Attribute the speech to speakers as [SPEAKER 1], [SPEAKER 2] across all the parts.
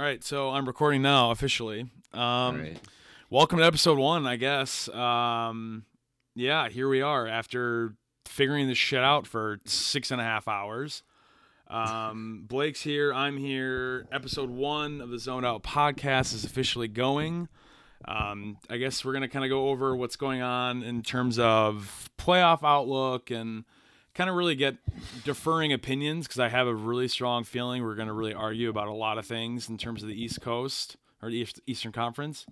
[SPEAKER 1] All right, so I'm recording now officially. Um,
[SPEAKER 2] right.
[SPEAKER 1] Welcome to episode one, I guess. Um, yeah, here we are after figuring this shit out for six and a half hours. Um, Blake's here. I'm here. Episode one of the Zoned Out podcast is officially going. Um, I guess we're gonna kind of go over what's going on in terms of playoff outlook and kind of really get deferring opinions because I have a really strong feeling we're gonna really argue about a lot of things in terms of the East Coast or the Eastern Conference.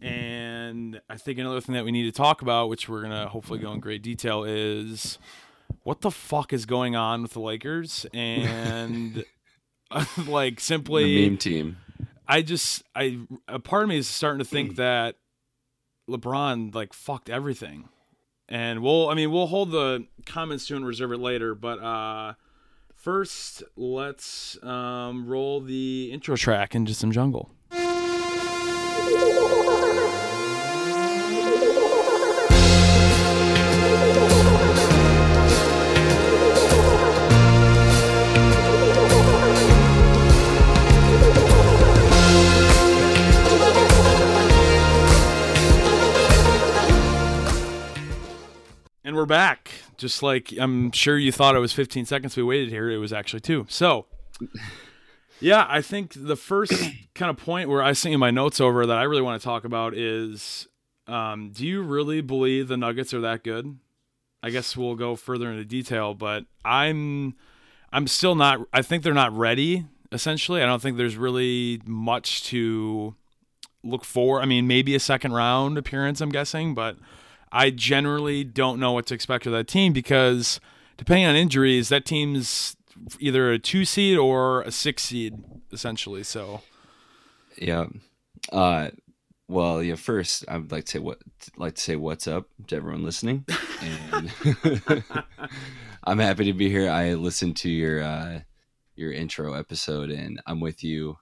[SPEAKER 1] And I think another thing that we need to talk about, which we're gonna hopefully go in great detail, is what the fuck is going on with the Lakers and like simply
[SPEAKER 2] The meme team.
[SPEAKER 1] I just I a part of me is starting to think that LeBron like fucked everything. And we'll I mean we'll hold the comments to and reserve it later, but uh first let's um roll the intro track into some jungle. And we're back. Just like I'm sure you thought it was 15 seconds we waited here, it was actually 2. So, yeah, I think the first kind of point where I was thinking my notes over that I really want to talk about is um, do you really believe the Nuggets are that good? I guess we'll go further into detail, but I'm I'm still not I think they're not ready essentially. I don't think there's really much to look for. I mean, maybe a second round appearance, I'm guessing, but I generally don't know what to expect of that team because depending on injuries, that team's either a two seed or a six seed, essentially. So,
[SPEAKER 2] Yeah. Uh, well, yeah. First, I would like to say what like to say what's up to everyone listening, and I'm happy to be here. I listened to your uh, your intro episode, and I'm with you.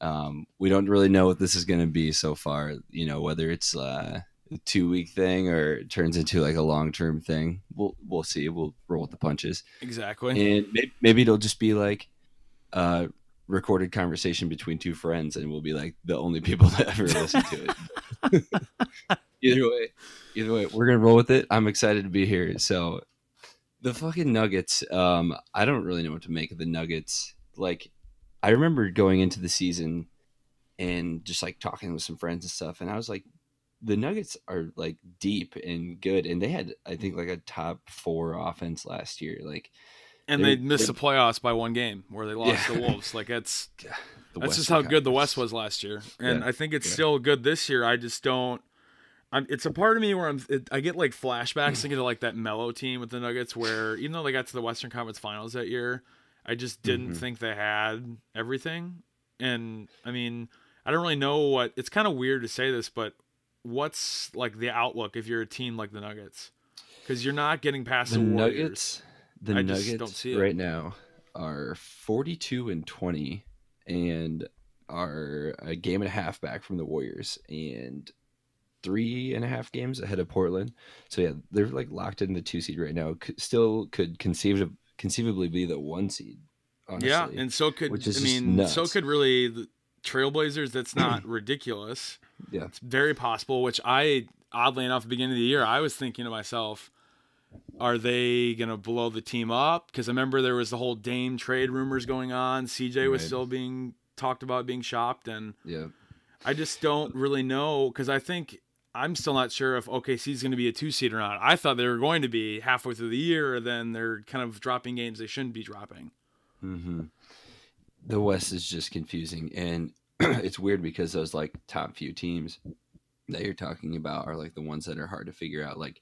[SPEAKER 2] Um, we don't really know what this is going to be so far. You know, whether it's uh, two week thing or it turns into like a long term thing. We'll we'll see. We'll roll with the punches.
[SPEAKER 1] exactly.
[SPEAKER 2] and maybe, maybe it'll just be like a recorded conversation between two friends and we'll be like the only people that ever listen to it either way either way we're gonna roll with it i'm excited to be here so the fucking nuggets um i don't really know what to make of the nuggets like i remember going into the season and just like talking with some friends and stuff and i was like the nuggets are like deep and good and they had i think like a top four offense last year like
[SPEAKER 1] and
[SPEAKER 2] they-
[SPEAKER 1] missed the playoffs by one game where they lost
[SPEAKER 2] Yeah.
[SPEAKER 1] the Wolves. Like that's that's just how good the West was last year, and
[SPEAKER 2] Yeah.
[SPEAKER 1] I think it's still good this year. I just don't. I'm, it's a part of me where I'm. It, I get like flashbacks thinking of like that Melo team with the Nuggets, where even though they got to the Western Conference Finals that year, I just didn't
[SPEAKER 2] Mhm.
[SPEAKER 1] think they had everything. And I mean, I don't really know what. It's kind of weird to say this, but what's like the outlook if you're a team like the Nuggets? Because you're not getting past the,
[SPEAKER 2] the Nuggets, the
[SPEAKER 1] I
[SPEAKER 2] Nuggets
[SPEAKER 1] don't see it.
[SPEAKER 2] right now are 42 and 20 and are a game and a half back from the Warriors and three and a half games ahead of Portland. So yeah, they're like locked in the two seed right now. Could, still could conceive conceivably be the one seed. Honestly.
[SPEAKER 1] Yeah, and so could I mean, so could really the Trailblazers. That's not ridiculous.
[SPEAKER 2] Yeah,
[SPEAKER 1] It's very possible. Which I, oddly enough, at the beginning of the year, I was thinking to myself, are they gonna blow the team up? Because I remember there was the whole Dame trade rumors going on. CJ was
[SPEAKER 2] Right.
[SPEAKER 1] still being talked about being shopped, and
[SPEAKER 2] yeah,
[SPEAKER 1] I just don't really know because I think. I'm still not sure if OKC is going to be a two seed or not. I thought they were going to be halfway through the year, then they're kind of dropping games they shouldn't be dropping.
[SPEAKER 2] hmm The West is just confusing, and it's weird because those like top few teams that you're talking about are like the ones that are hard to figure out. Like,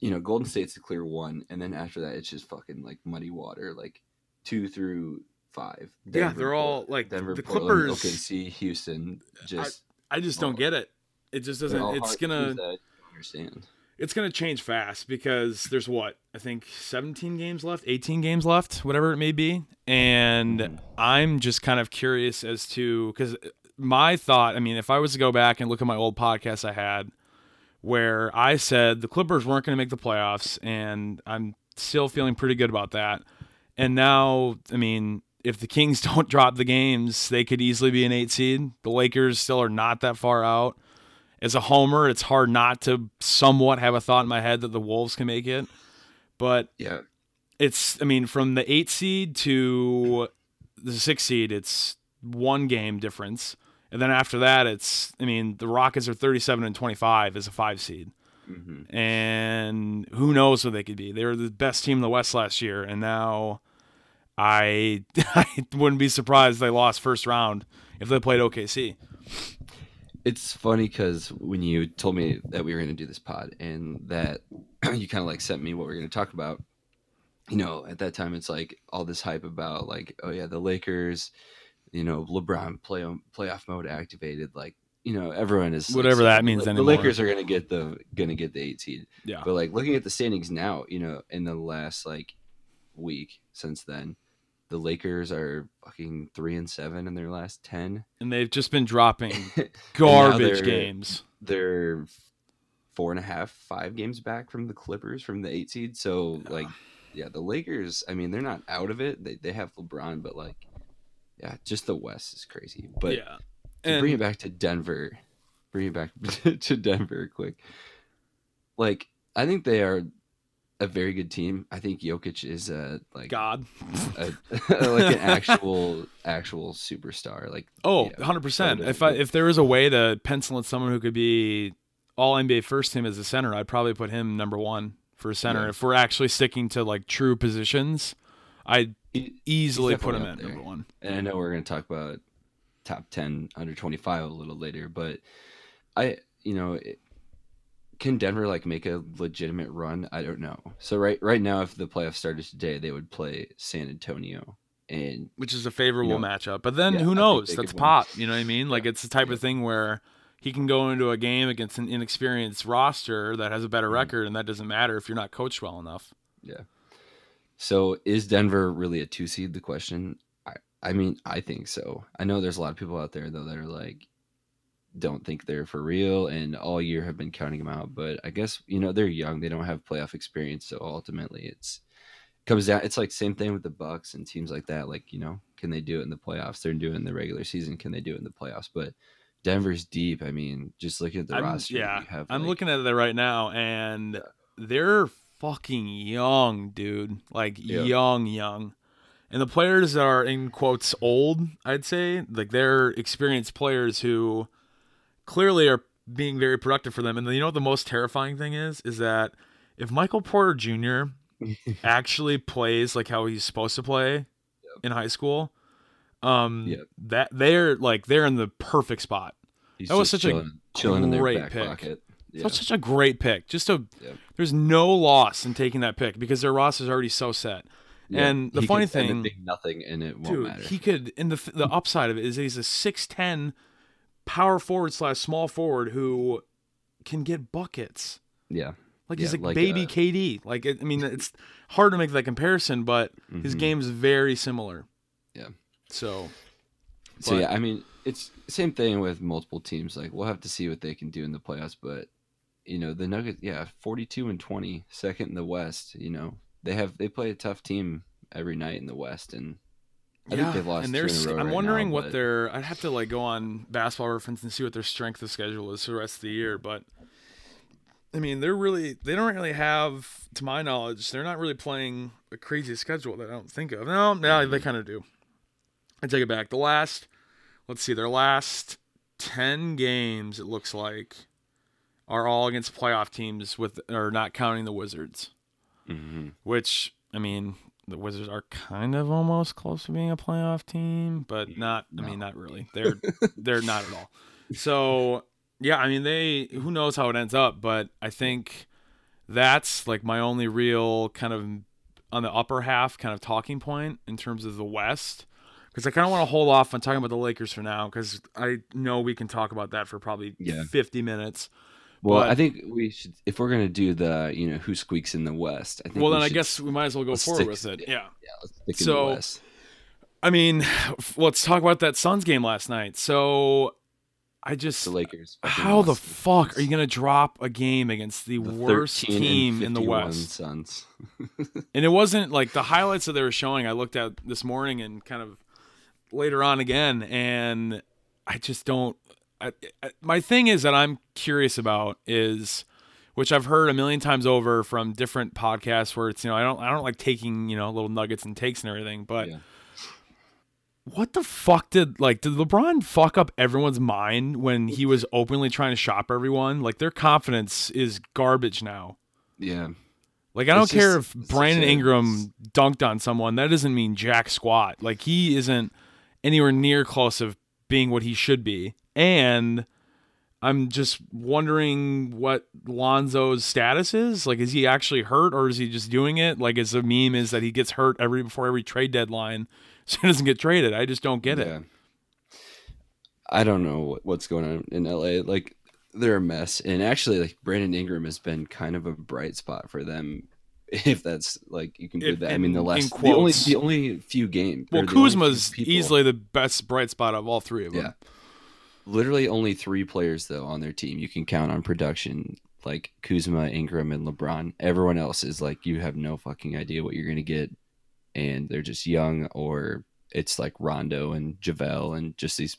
[SPEAKER 2] you know, Golden State's the clear one, and then after that, it's just fucking like muddy water, like two through five.
[SPEAKER 1] Yeah, they're all, like,
[SPEAKER 2] Denver,
[SPEAKER 1] the
[SPEAKER 2] Portland,
[SPEAKER 1] Clippers-
[SPEAKER 2] OKC, Houston. Just
[SPEAKER 1] I just don't get it. It just doesn't. It's gonna.
[SPEAKER 2] teams that I don't understand.
[SPEAKER 1] It's going to change fast because there's what I think 17 games left, 18 games left, whatever it may be, and
[SPEAKER 2] Mhm.
[SPEAKER 1] I'm just kind of curious as to because my thought. I mean, if I was to go back and look at my old podcast I had, where I said the Clippers weren't going to make the playoffs, and I'm still feeling pretty good about that. And now, I mean, if the Kings don't drop the games, they could easily be an eight seed. The Lakers still are not that far out. As a homer, it's hard not to somewhat have a thought in my head that the Wolves can make it. But
[SPEAKER 2] Yeah.
[SPEAKER 1] it's, I mean, from the eight seed to the six seed, it's one game difference. And then after that, it's, I mean, the Rockets are 37 and 25 as a five seed
[SPEAKER 2] hmm
[SPEAKER 1] and who knows what they could be. They were the best team in the West last year, and now I I wouldn't be surprised they lost first round if they played OKC.
[SPEAKER 2] It's funny because when you told me that we were going to do this pod and that you kind of like sent me what we are going to talk about, you know, at that time it's like all this hype about like, oh yeah, the Lakers, you know, LeBron play playoff mode activated, like you know, everyone is like,
[SPEAKER 1] Whatever that means
[SPEAKER 2] the,
[SPEAKER 1] anymore.
[SPEAKER 2] The Lakers are going to get the going to get the eight seed,
[SPEAKER 1] Yeah,
[SPEAKER 2] but like looking at the standings now, you know, in the last like week since then, the Lakers are fucking three and seven in their last ten.
[SPEAKER 1] and they've just been dropping garbage
[SPEAKER 2] they're-
[SPEAKER 1] games.
[SPEAKER 2] they're four and a half, five games back from the Clippers from the eight seed. So like, yeah, the Lakers. I mean, they're not out of it. They they have LeBron, but like, yeah, just the West is crazy. But
[SPEAKER 1] yeah,
[SPEAKER 2] to bring it back to Denver, bring it back to Denver quick. Like, I think they are a very good team. I think Jokic is a like
[SPEAKER 1] God.
[SPEAKER 2] a, like an actual actual superstar. Like,
[SPEAKER 1] Oh,
[SPEAKER 2] yeah,
[SPEAKER 1] 100 percent. If I if there was a way to pencil in someone who could be all NBA first team as a center, I'd probably put him number one for a center.
[SPEAKER 2] Yeah.
[SPEAKER 1] If we're actually sticking to like true positions, I'd
[SPEAKER 2] he-
[SPEAKER 1] easily put him at
[SPEAKER 2] there.
[SPEAKER 1] number one.
[SPEAKER 2] and I know we're going to talk about top 10 under 25 a little later, but I, you know, it, can Denver like make a legitimate run? I don't know. So right right now if the playoffs started today, they would play San Antonio and
[SPEAKER 1] which is a favorable
[SPEAKER 2] You know,
[SPEAKER 1] matchup. But then
[SPEAKER 2] yeah,
[SPEAKER 1] who knows? That's
[SPEAKER 2] win.
[SPEAKER 1] pop. You know what I mean? Like it's the type
[SPEAKER 2] Yeah.
[SPEAKER 1] of thing where he can go into a game against an inexperienced roster that has a better
[SPEAKER 2] Mhm.
[SPEAKER 1] record, and that doesn't matter if you're not coached well enough. Yeah.
[SPEAKER 2] So is Denver really a 2 seed the question? I I mean, I think so. I know there's a lot of people out there though that are like don't think they're for real and all year have been counting them out, but I guess you know they're young, they don't have playoff experience, so ultimately it's comes down it's like same thing with the bucks and teams like that like you know can they do it in the playoffs they're doing it in the regular season can they do it in the playoffs but denver's deep i mean just looking at the
[SPEAKER 1] I'm-
[SPEAKER 2] roster
[SPEAKER 1] yeah,
[SPEAKER 2] have
[SPEAKER 1] I'm
[SPEAKER 2] like-
[SPEAKER 1] looking at it right now, and they're fucking young, dude. Like
[SPEAKER 2] Yeah.
[SPEAKER 1] young, young. And the players are in quotes old, I'd say. Like they're experienced players who clearly are being very productive for them. And you know what the most terrifying thing is? Is that if Michael Porter Jr. actually plays like how he's supposed to play in high school, um
[SPEAKER 2] Yep.
[SPEAKER 1] that they're like they're in the perfect spot.
[SPEAKER 2] he's
[SPEAKER 1] that was such a
[SPEAKER 2] chilling, chilling in their
[SPEAKER 1] great
[SPEAKER 2] back
[SPEAKER 1] pick.
[SPEAKER 2] pocket yeah.
[SPEAKER 1] That's such a great pick. Just a
[SPEAKER 2] Yep.
[SPEAKER 1] there's no loss in taking that pick because their roster is already so set.
[SPEAKER 2] Yeah.
[SPEAKER 1] and the
[SPEAKER 2] He
[SPEAKER 1] funny
[SPEAKER 2] could end up
[SPEAKER 1] thing-
[SPEAKER 2] nothing and it won't
[SPEAKER 1] Dude,
[SPEAKER 2] matter
[SPEAKER 1] he could and the the upside of it is he's a 6'10 power forward slash small forward who can get buckets.
[SPEAKER 2] yeah
[SPEAKER 1] Like he's
[SPEAKER 2] Yeah,
[SPEAKER 1] like,
[SPEAKER 2] like,
[SPEAKER 1] baby
[SPEAKER 2] uh,
[SPEAKER 1] KD. Like it, I mean, it's hard to make that comparison, but his
[SPEAKER 2] Mhm.
[SPEAKER 1] game's very similar.
[SPEAKER 2] Yeah.
[SPEAKER 1] So
[SPEAKER 2] So yeah, I mean, it's same thing with multiple teams. Like we'll have to see what they can do in the playoffs, but you know, the Nuggets, yeah, 42 and 20, second in the West, you know. They have they play a tough team every night in the West and I think they've lost
[SPEAKER 1] and
[SPEAKER 2] two in a
[SPEAKER 1] there's.
[SPEAKER 2] row
[SPEAKER 1] I'm
[SPEAKER 2] right
[SPEAKER 1] wondering
[SPEAKER 2] now,
[SPEAKER 1] what
[SPEAKER 2] but-
[SPEAKER 1] their. I'd have to like go on Basketball Reference and see what their strength of schedule is for the rest of the year. But I mean, they're really. They don't really have, to my knowledge, they're not really playing a crazy schedule that I don't think of. No, no, they kind of do. I take it back. The last, let's see, their last ten games, it looks like, are all against playoff teams with, or not counting the Wizards
[SPEAKER 2] Mhm.
[SPEAKER 1] which I mean, the Wizards are kind of almost close to being a playoff team, but not. I mean, not really. They're they're not at all. So yeah, I mean, they. Who knows how it ends up? But I think that's like my only real kind of on the upper half kind of talking point in terms of the West. Because I kind of want to hold off on talking about the Lakers for now, because I know we can talk about that for probably
[SPEAKER 2] Yeah.
[SPEAKER 1] 50 minutes.
[SPEAKER 2] Well,
[SPEAKER 1] But-
[SPEAKER 2] I think we should if we're gonna do the you know who squeaks in the West. I think
[SPEAKER 1] Well,
[SPEAKER 2] we
[SPEAKER 1] then I guess we might as well go forward with it.
[SPEAKER 2] yeah.
[SPEAKER 1] yeah.
[SPEAKER 2] yeah, let's stick in
[SPEAKER 1] So-
[SPEAKER 2] the West.
[SPEAKER 1] I mean, let's talk about that Suns game last night. So, I just
[SPEAKER 2] The Lakers.
[SPEAKER 1] how the fuck are you gonna drop a game against the,
[SPEAKER 2] The
[SPEAKER 1] worst team in the West?
[SPEAKER 2] Suns.
[SPEAKER 1] And it wasn't like the highlights that they were showing. I looked at this morning and kind of later on again, and I just don't. I, I, my thing is that I'm curious about is, which I've heard a million times over from different podcasts where it's you know I don't I don't like taking you know little nuggets and takes and everything, but
[SPEAKER 2] Yeah.
[SPEAKER 1] what the fuck did like did LeBron fuck up everyone's mind when he was openly trying to shop everyone? Like their confidence is garbage now.
[SPEAKER 2] Yeah.
[SPEAKER 1] Like I don't
[SPEAKER 2] It's
[SPEAKER 1] care
[SPEAKER 2] just-
[SPEAKER 1] if Brandon Ingram dunked on someone. That doesn't mean jack squat. Like he isn't anywhere near close of being what he should be. And I'm just wondering what Lonzo's status is. Like, is he actually hurt or is he just doing it? Like, as a meme is that he gets hurt every before every trade deadline, so he doesn't get traded. I just don't get it.
[SPEAKER 2] I don't know what, what's going on in LA. Like they're a mess, and actually, like Brandon Ingram has been kind of a bright spot for them. If that's like you can do that. I mean, the
[SPEAKER 1] in- in
[SPEAKER 2] last the only the only few games.
[SPEAKER 1] Well,
[SPEAKER 2] the few
[SPEAKER 1] Kuzma's easily the best bright spot of all three of them.
[SPEAKER 2] Yeah. Literally only three players though on their team you can count on production like Kuzma, Ingram, and LeBron. Everyone else is like you have no fucking idea what you're gonna get, and they're just young or it's like Rondo and Javale and just these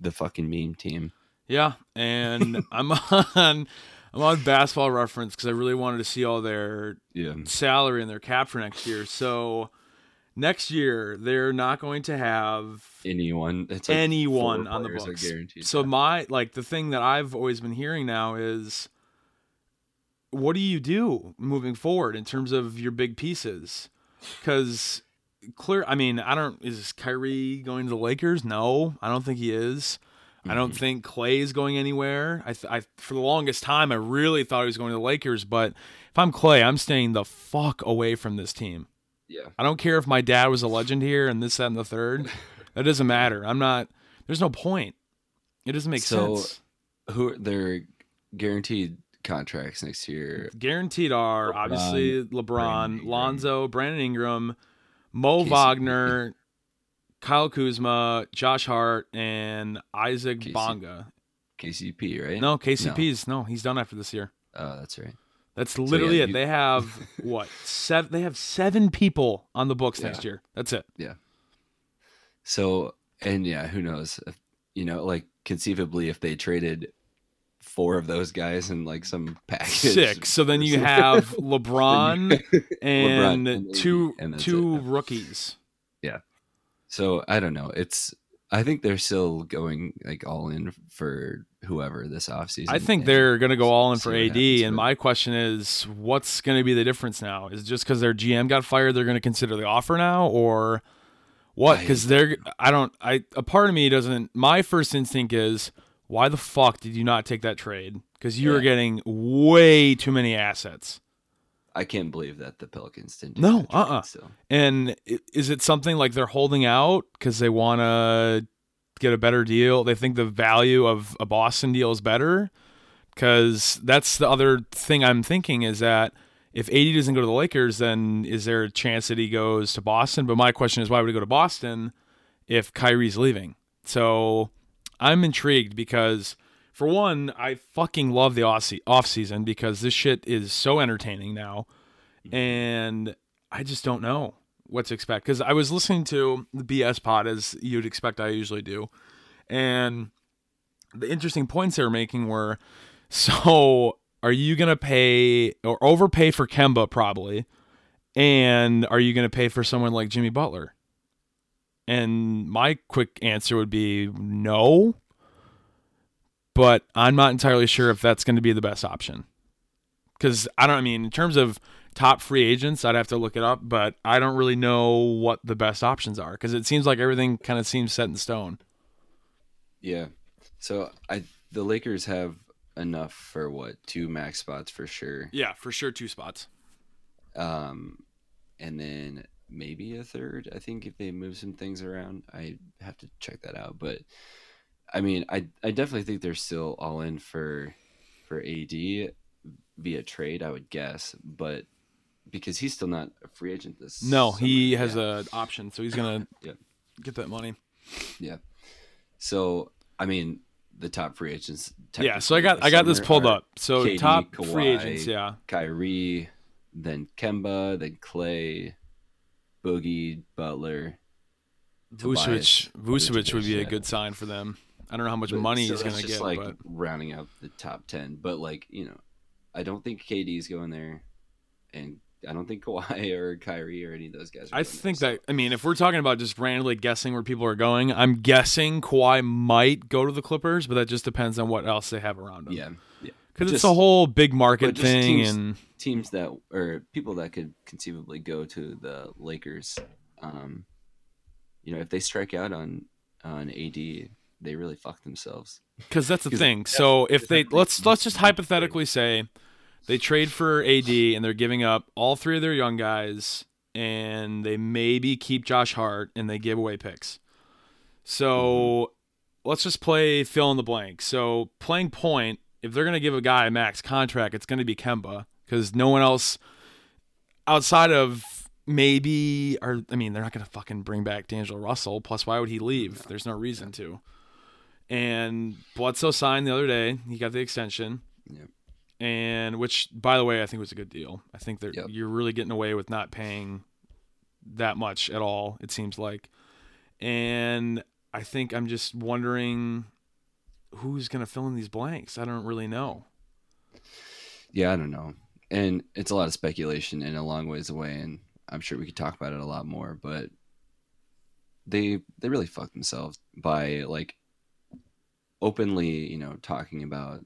[SPEAKER 2] the fucking meme team.
[SPEAKER 1] Yeah, and I'm on I'm on basketball reference because I really wanted to see all their
[SPEAKER 2] Yeah,
[SPEAKER 1] salary and their cap for next year. So next year they're not going to have
[SPEAKER 2] anyone. Like
[SPEAKER 1] anyone on the books. So my like the thing that I've always been hearing now is what do you do moving forward in terms of your big pieces? Cuz clear I mean, I don't is Kyrie going to the Lakers? No, I don't think he is. I don't think Clay is going anywhere. I, th- I for the longest time I really thought he was going to the Lakers, but if I'm Clay, I'm staying the fuck away from this team.
[SPEAKER 2] Yeah,
[SPEAKER 1] I don't care if my dad was a legend here and this, that, and the third. That doesn't matter. I'm not. There's no point. It doesn't make
[SPEAKER 2] So-
[SPEAKER 1] sense.
[SPEAKER 2] who they're guaranteed contracts next year?
[SPEAKER 1] Guaranteed are
[SPEAKER 2] LeBron,
[SPEAKER 1] obviously LeBron,
[SPEAKER 2] Brandon.
[SPEAKER 1] Lonzo, Brandon Ingram, Mo
[SPEAKER 2] KCP.
[SPEAKER 1] Wagner, Kyle Kuzma, Josh Hart, and Isaac. Bonga.
[SPEAKER 2] KCP, right?
[SPEAKER 1] No, KCP's no. he's done after this year.
[SPEAKER 2] Oh, that's right.
[SPEAKER 1] That's literally
[SPEAKER 2] yeah,
[SPEAKER 1] it.
[SPEAKER 2] you-
[SPEAKER 1] They have what seven? They have seven people on the books
[SPEAKER 2] Yeah.
[SPEAKER 1] next year. That's it. Yeah.
[SPEAKER 2] So, and yeah, who knows? If, you know, like conceivably, if they traded four of those guys in like some package,
[SPEAKER 1] Six. So then you have LeBron and,
[SPEAKER 2] LeBron and
[SPEAKER 1] two
[SPEAKER 2] and
[SPEAKER 1] two
[SPEAKER 2] it.
[SPEAKER 1] rookies. Yeah.
[SPEAKER 2] So I don't know. It's I think they're still going like all in for whoever this offseason.
[SPEAKER 1] I think they're going to go all in for AD.
[SPEAKER 2] happens,
[SPEAKER 1] and my question is, what's going to be the difference now? Is it just because their GM got fired, they're going to consider the offer now, or what? Because they're, I don't, I a part of me doesn't. My first instinct is, why the fuck did you not take that trade? Because you were
[SPEAKER 2] Yeah.
[SPEAKER 1] getting way too many assets.
[SPEAKER 2] I can't believe that the Pelicans didn't. do
[SPEAKER 1] No,
[SPEAKER 2] that trade
[SPEAKER 1] uh-uh.
[SPEAKER 2] still.
[SPEAKER 1] And is it something like they're holding out because they want to get a better deal? They think the value of a Boston deal is better? Because that's the other thing I'm thinking is that if AD doesn't go to the Lakers, then is there a chance that he goes to Boston? But my question is, why would he go to Boston if Kyrie's leaving? So I'm intrigued because, for one, I fucking love the off se- off season because this shit is so entertaining now, mm-hmm. and I just don't know what to expect because I was listening to the BS pod as you'd expect I usually do, and the interesting points they were making were, so are you gonna pay or overpay for Kemba probably, and are you gonna pay for someone like Jimmy Butler? And my quick answer would be no, but I'm not entirely sure if that's going to be the best option. Because I don't, I mean, in terms of top free agents, I'd have to look it up, but I don't really know what the best options are because it seems like everything kind of seems set in stone.
[SPEAKER 2] Yeah. So I the Lakers have enough for what two max spots for sure.
[SPEAKER 1] Yeah, for sure, two spots.
[SPEAKER 2] Um, and then maybe a third. I think if they move some things around, I have to check that out. But I mean, I I definitely think they're still all in for for AD via trade. I would guess, but because he's still not a free agent this.
[SPEAKER 1] No, he has
[SPEAKER 2] Yeah.
[SPEAKER 1] a option, so he's gonna
[SPEAKER 2] Yeah.
[SPEAKER 1] get that money. Yeah.
[SPEAKER 2] So I mean, the top free agents.
[SPEAKER 1] Yeah, so I got
[SPEAKER 2] this
[SPEAKER 1] I got this pulled up. So
[SPEAKER 2] KD,
[SPEAKER 1] top free agents, yeah.
[SPEAKER 2] Kyrie, then Kemba, then Clay, Boogie, Butler. Tobias,
[SPEAKER 1] Vucevic Vucevic would be a good sign for them. I don't know how much
[SPEAKER 2] But-
[SPEAKER 1] money
[SPEAKER 2] so
[SPEAKER 1] he's gonna
[SPEAKER 2] just
[SPEAKER 1] get,
[SPEAKER 2] like
[SPEAKER 1] but
[SPEAKER 2] rounding out the top ten. But like you know, I don't think KD's going there, and I don't think Kawhi or Kyrie or any of those guys. Are
[SPEAKER 1] I
[SPEAKER 2] going
[SPEAKER 1] think
[SPEAKER 2] there,
[SPEAKER 1] that I mean if we're talking about just randomly guessing where people are going, I'm guessing Kawhi might go to the Clippers, but that just depends on what else they have around
[SPEAKER 2] so,
[SPEAKER 1] him.
[SPEAKER 2] yeah, yeah.
[SPEAKER 1] because it's a whole big market thing,
[SPEAKER 2] teams-
[SPEAKER 1] and
[SPEAKER 2] Teams that or people that could conceivably go to the Lakers, um, you know, if they strike out on on AD, they really fuck themselves.
[SPEAKER 1] because that's the thing. So if they let's let's just hypothetically say they trade for AD and they're giving up all three of their young guys, and they maybe keep Josh Hart and they give away picks. So let's just play fill in the blank. So playing point, if they're gonna give a guy a max contract, it's gonna be Kemba because no one else outside of maybe or I mean they're not gonna fucking bring back D'Angelo Russell. Plus, why would he leave? There's no reason to. And Bledsoe signed the other day. He got the extension.
[SPEAKER 2] Yep.
[SPEAKER 1] And which, by the way, I think was a good deal. I think that
[SPEAKER 2] Yep.
[SPEAKER 1] you're really getting away with not paying that much at all. It seems like, and I think I'm just wondering who's gonna fill in these blanks. I don't really know.
[SPEAKER 2] Yeah, I don't know. And it's a lot of speculation and a long ways away and I'm sure we could talk about it a lot more, but they they really fucked themselves by like openly, you know, talking about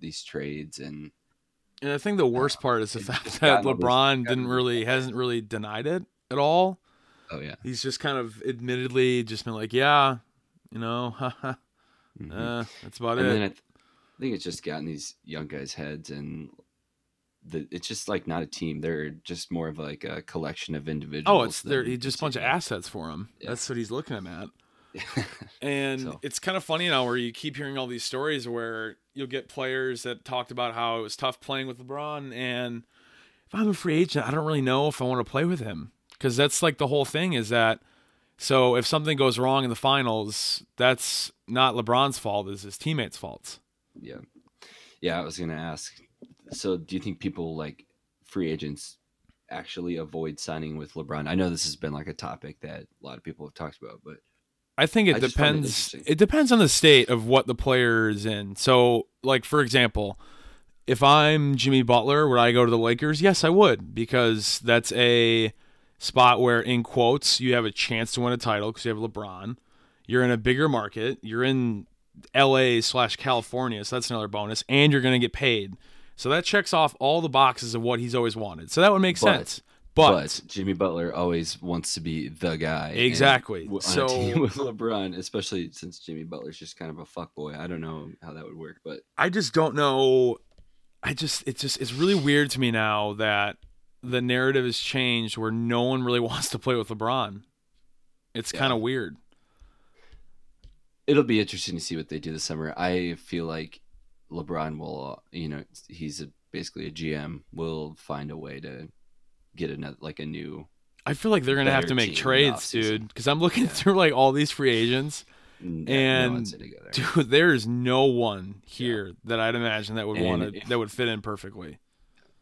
[SPEAKER 2] these trades and
[SPEAKER 1] And I think the worst part is the fact that
[SPEAKER 2] all this-
[SPEAKER 1] LeBron didn't really hasn't really denied it at all.
[SPEAKER 2] oh yeah.
[SPEAKER 1] He's just kind of admittedly just been like, yeah, you know, haha,
[SPEAKER 2] Mhm.
[SPEAKER 1] uh, that's about
[SPEAKER 2] and
[SPEAKER 1] it.
[SPEAKER 2] I, th- I think it's just gotten these young guys' heads, and the, it's just like not a team. They're just more of like a collection of individuals.
[SPEAKER 1] Oh, it's there. He just a bunch of assets for him.
[SPEAKER 2] Yeah.
[SPEAKER 1] That's what he's looking at. And
[SPEAKER 2] So-
[SPEAKER 1] it's kind of funny now where you keep hearing all these stories where you'll get players that talked about how it was tough playing with LeBron. And if I'm a free agent, I don't really know if I want to play with him because that's like the whole thing is that. So if something goes wrong in the finals, that's not LeBron's fault; it's his teammates' faults.
[SPEAKER 2] yeah, yeah. I was gonna ask. So, do you think people like free agents actually avoid signing with LeBron? I know this has been like a topic that a lot of people have talked about, but
[SPEAKER 1] I think it
[SPEAKER 2] I find it
[SPEAKER 1] depends. It, depends on the state of what the player is in. So, like for example, if I'm Jimmy Butler, would I go to the Lakers? Yes, I would because that's a spot where, in quotes, you have a chance to win a title because you have LeBron. You're in a bigger market. You're in L.A. slash California, so that's another bonus, and you're going to get paid. So that checks off all the boxes of what he's always wanted. So that would make
[SPEAKER 2] But-
[SPEAKER 1] sense.
[SPEAKER 2] But,
[SPEAKER 1] But,
[SPEAKER 2] Jimmy Butler always wants to be the guy.
[SPEAKER 1] Exactly.
[SPEAKER 2] on
[SPEAKER 1] So-
[SPEAKER 2] a team with LeBron, especially since Jimmy Butler's just kind of a fuck boy. I don't know how that would work, but
[SPEAKER 1] I just don't know. I just it's just it's really weird to me now that the narrative has changed where no one really wants to play with LeBron. It's
[SPEAKER 2] Yeah.
[SPEAKER 1] kind of weird.
[SPEAKER 2] it'll be interesting to see what they do this summer. I feel like LeBron will, you know, he's a, basically a GM, will find a way to get another like a new.
[SPEAKER 1] I feel like they're gonna have to make
[SPEAKER 2] team in the
[SPEAKER 1] trades, dude. Because I'm looking
[SPEAKER 2] Yeah.
[SPEAKER 1] through like all these free agents,
[SPEAKER 2] mm,
[SPEAKER 1] And
[SPEAKER 2] And, there.
[SPEAKER 1] dude. There is no one here that I'd imagine that would want to that would fit in perfectly.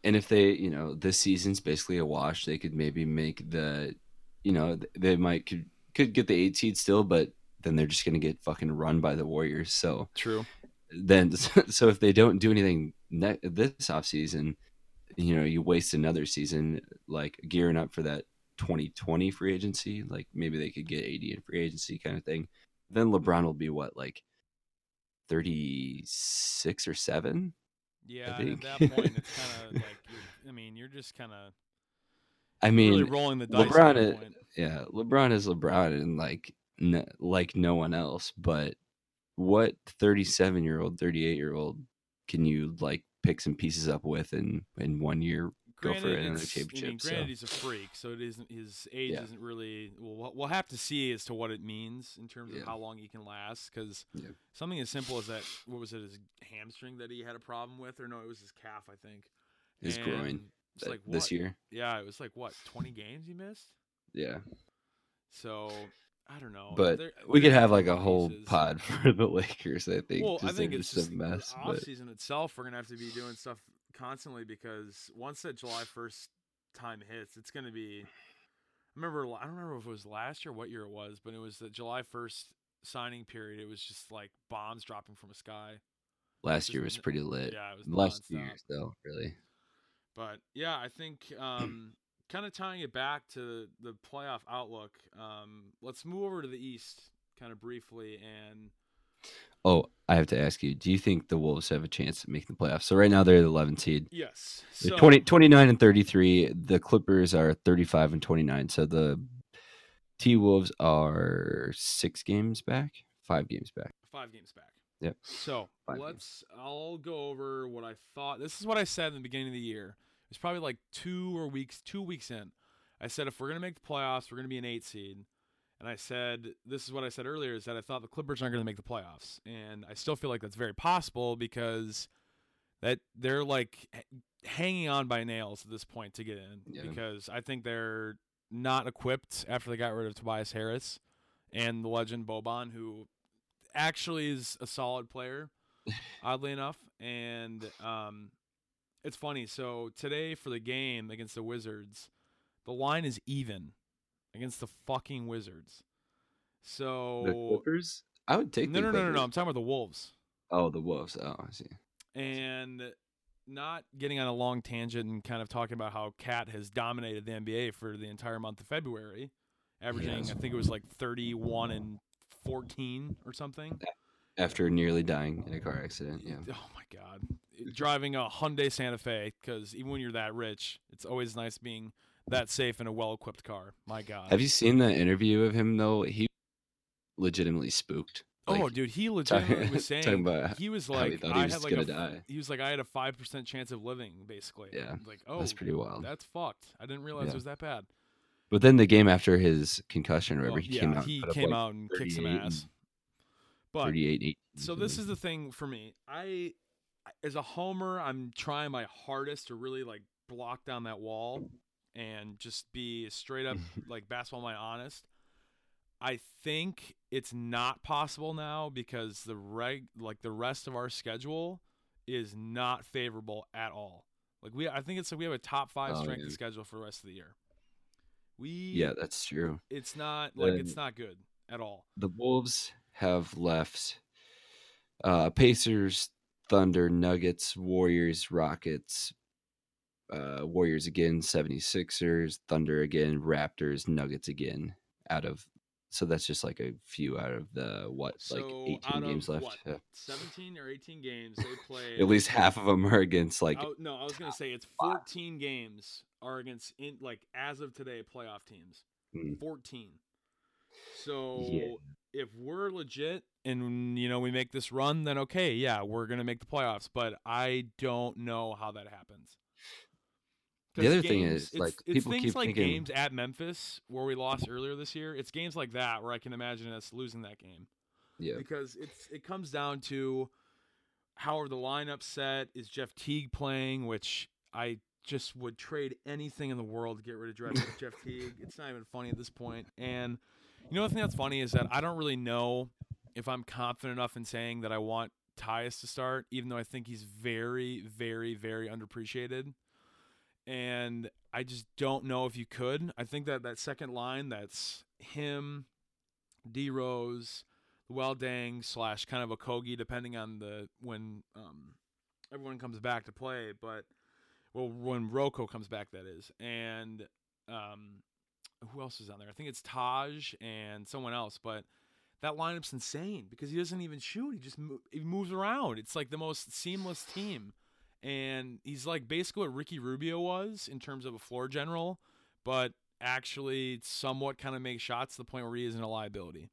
[SPEAKER 2] and if they, you know, this season's basically a wash, they could maybe make the, you know, they might could could get the eight seed still, but then they're just gonna get fucking run by the Warriors. So
[SPEAKER 1] True.
[SPEAKER 2] then, so if they don't do anything ne- this offseason, you know, you waste another season like gearing up for that 2020 free agency. Like maybe they could get AD in free agency kind of thing. Then LeBron will be what, like 36 or seven?
[SPEAKER 1] Yeah.
[SPEAKER 2] and
[SPEAKER 1] And
[SPEAKER 2] at
[SPEAKER 1] that point, it's kind of like I mean, you're just kind of
[SPEAKER 2] I mean,
[SPEAKER 1] really rolling the dice.
[SPEAKER 2] LeBron is- yeah, LeBron is LeBron and like n- like no one else. But what 37 year old, 38 year old can you like pick some pieces up with and in one year? Go for
[SPEAKER 1] Granted,
[SPEAKER 2] another
[SPEAKER 1] it's- I mean,
[SPEAKER 2] championship, so-
[SPEAKER 1] he's a freak, so it isn't his age
[SPEAKER 2] Yeah.
[SPEAKER 1] isn't really. Well, we'll- have to see as to what it means in terms of how long he can last. Because
[SPEAKER 2] Yeah.
[SPEAKER 1] something as simple as that, what was it, his hamstring that he had a problem with, or no, it was his calf, I think.
[SPEAKER 2] His
[SPEAKER 1] And
[SPEAKER 2] groin
[SPEAKER 1] It's like
[SPEAKER 2] this year.
[SPEAKER 1] Yeah, it was like what twenty games he missed.
[SPEAKER 2] Yeah,
[SPEAKER 1] So I don't know.
[SPEAKER 2] But
[SPEAKER 1] They're-
[SPEAKER 2] we could
[SPEAKER 1] they're
[SPEAKER 2] have like a whole
[SPEAKER 1] pieces.
[SPEAKER 2] pod for the Lakers. I think.
[SPEAKER 1] Well, I think it's
[SPEAKER 2] just a mess.
[SPEAKER 1] the
[SPEAKER 2] but-
[SPEAKER 1] off season itself. We're gonna have to be doing stuff constantly because once that July first time hits, it's gonna be. I remember. I don't remember if it was last year, or what year it was, but it was the July first signing period. It was just like bombs dropping from the sky.
[SPEAKER 2] last year was pretty lit.
[SPEAKER 1] Yeah, it was
[SPEAKER 2] The last years, though, really.
[SPEAKER 1] But yeah, I think um, kind of tying it back to the playoff outlook. Um, let's move over to the East, kind of briefly, and
[SPEAKER 2] Oh, I have to ask you: Do you think the Wolves have a chance to make the playoffs? So right now they're the 11 seed.
[SPEAKER 1] yes,
[SPEAKER 2] They're
[SPEAKER 1] so
[SPEAKER 2] 20, 29 and 33. The Clippers are 35 and 29. So the T Wolves are six games back, five games back.
[SPEAKER 1] five games back.
[SPEAKER 2] Yep.
[SPEAKER 1] So
[SPEAKER 2] Five
[SPEAKER 1] let's. I'll go over what I thought. This is what I said in the beginning of the year. It's probably like two or weeks, two weeks in. I said if we're gonna make the playoffs, we're gonna be an eight seed. And I said this is what I said earlier is that I thought the Clippers aren't gonna make the playoffs, and I still feel like that's very possible because that they're like hanging on by nails at this point to get in
[SPEAKER 2] Yeah.
[SPEAKER 1] because I think they're not equipped after they got rid of Tobias Harris and the legend Boban, who actually is a solid player, oddly enough. And um, it's funny. So today for the game against the Wizards, the line is even against the fucking Wizards.
[SPEAKER 2] The
[SPEAKER 1] So
[SPEAKER 2] Clippers? I would take
[SPEAKER 1] no,
[SPEAKER 2] the
[SPEAKER 1] no, no, no, no. I'm talking about the Wolves.
[SPEAKER 2] Oh, the Wolves. Oh, I see.
[SPEAKER 1] and not getting on a long tangent and kind of talking about how Cat has dominated the NBA for the entire month of February, averaging
[SPEAKER 2] Yes.
[SPEAKER 1] I think it was like 31 and 14 or something.
[SPEAKER 2] After nearly dying in a car accident. Yeah.
[SPEAKER 1] Oh my God, driving a Hyundai Santa Fe because even when you're that rich, it's always nice being that safe in a well-equipped car. My God.
[SPEAKER 2] Have you seen the interview of him though? He legitimately spooked.
[SPEAKER 1] oh, dude, he legitimately was
[SPEAKER 2] talking
[SPEAKER 1] saying
[SPEAKER 2] about
[SPEAKER 1] he was like,
[SPEAKER 2] he
[SPEAKER 1] I
[SPEAKER 2] was
[SPEAKER 1] had like
[SPEAKER 2] gonna
[SPEAKER 1] a,
[SPEAKER 2] die.
[SPEAKER 1] he was like, I had a five percent chance of living, basically.
[SPEAKER 2] Yeah,
[SPEAKER 1] Like, oh,
[SPEAKER 2] that's pretty wild.
[SPEAKER 1] That's fucked. I didn't realize
[SPEAKER 2] Yeah.
[SPEAKER 1] it was that bad.
[SPEAKER 2] But then the game after his concussion, or whatever,
[SPEAKER 1] Well,
[SPEAKER 2] he
[SPEAKER 1] yeah,
[SPEAKER 2] came out.
[SPEAKER 1] he
[SPEAKER 2] and put up,
[SPEAKER 1] came
[SPEAKER 2] like,
[SPEAKER 1] out and kicked some ass. But
[SPEAKER 2] 38, 18
[SPEAKER 1] so this is the thing for me. I, as a homer, I'm trying my hardest to really like block down that wall and just be straight up like basketball mind honest. I think it's not possible now because the reg like the rest of our schedule is not favorable at all. Like we, I think it's like we have a top five
[SPEAKER 2] Oh,
[SPEAKER 1] strength
[SPEAKER 2] yeah.
[SPEAKER 1] schedule for the rest of the year. We,
[SPEAKER 2] Yeah, that's true.
[SPEAKER 1] it's not like it's not good at all.
[SPEAKER 2] The Wolves have left uh, Pacers, Thunder, Nuggets, Warriors, Rockets, uh, Warriors again, 76ers, Thunder again, Raptors, Nuggets again out of so that's just like a few out of the what like 18 games left.
[SPEAKER 1] what,
[SPEAKER 2] Yeah.
[SPEAKER 1] 17 or 18 games they play.
[SPEAKER 2] At least half of them are against like
[SPEAKER 1] I, no, I was gonna say it's 14 games are against in like as of today playoff teams.
[SPEAKER 2] Mm.
[SPEAKER 1] 14. So
[SPEAKER 2] Yeah.
[SPEAKER 1] if we're legit and you know we make this run, then okay, yeah, we're gonna make the playoffs. But I don't know how that happens.
[SPEAKER 2] The other thing is,
[SPEAKER 1] it's-
[SPEAKER 2] like,
[SPEAKER 1] it's
[SPEAKER 2] people
[SPEAKER 1] things like
[SPEAKER 2] thinking-
[SPEAKER 1] games at Memphis where we lost earlier this year. It's games like that where I can imagine us losing that game
[SPEAKER 2] yeah.
[SPEAKER 1] because it's it comes down to how are the lineups set? Is Jeff Teague playing? Which I just would trade anything in the world to get rid of Jeff Teague. It's not even funny at this point. And you know the thing that's funny is that I don't really know if I'm confident enough in saying that I want Tyus to start, even though I think he's very, very, very underappreciated. And I just don't know if you could. I think that that second line, that's him, D Rose, well dang slash kind of a Kogi depending on the when um everyone comes back to play, but well when RoCo comes back that is. And um who else is on there? I think it's Taj and someone else, but that lineup's insane because he doesn't even shoot. He just mo- he moves around. It's like the most seamless team. And he's like basically what Ricky Rubio was in terms of a floor general, but actually somewhat kind of makes shots to the point where he isn't a liability.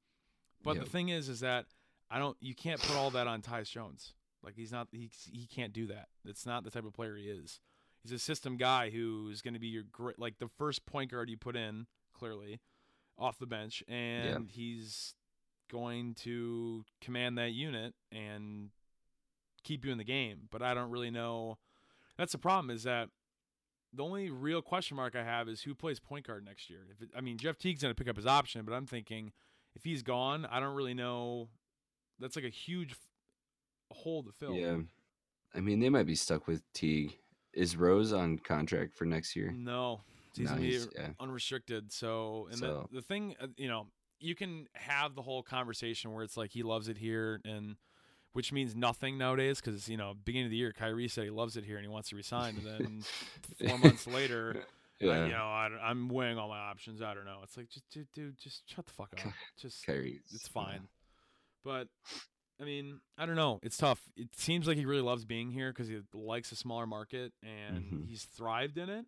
[SPEAKER 1] But
[SPEAKER 2] Yep.
[SPEAKER 1] the thing is, is that I don't. You can't put all that on Tyus Jones. Like he's not. He he can't do that. It's not the type of player he is. He's a system guy who's going to be your great, like the first point guard you put in clearly off the bench, and he's going to command that unit and keep you in the game. But I don't really know. That's the problem. Is that the only real question mark I have is who plays point guard next year. If it, I mean Jeff Teague's going to pick up his option, but I'm thinking if he's gone, I don't really know. That's like a huge hole to fill.
[SPEAKER 2] Yeah. I mean, they might be stuck with Teague. Is Rose on contract for next year?
[SPEAKER 1] No, he's
[SPEAKER 2] No, he's- yeah.
[SPEAKER 1] unrestricted. So, and
[SPEAKER 2] So-
[SPEAKER 1] the, the thing, uh, you know, you can have the whole conversation where it's like he loves it here, and which means nothing nowadays because you know, beginning of the year, Kyrie said he loves it here and he wants to resign, and then four months later, I,
[SPEAKER 2] Yeah.
[SPEAKER 1] you know, I, am weighing all my options. I don't know. It's like, just dude, dude just shut the fuck up. Just
[SPEAKER 2] Kyrie.
[SPEAKER 1] it's fine. But I mean, I don't know. It's tough. It seems like he really loves being here because he likes a smaller market and
[SPEAKER 2] Mhm.
[SPEAKER 1] he's thrived in it.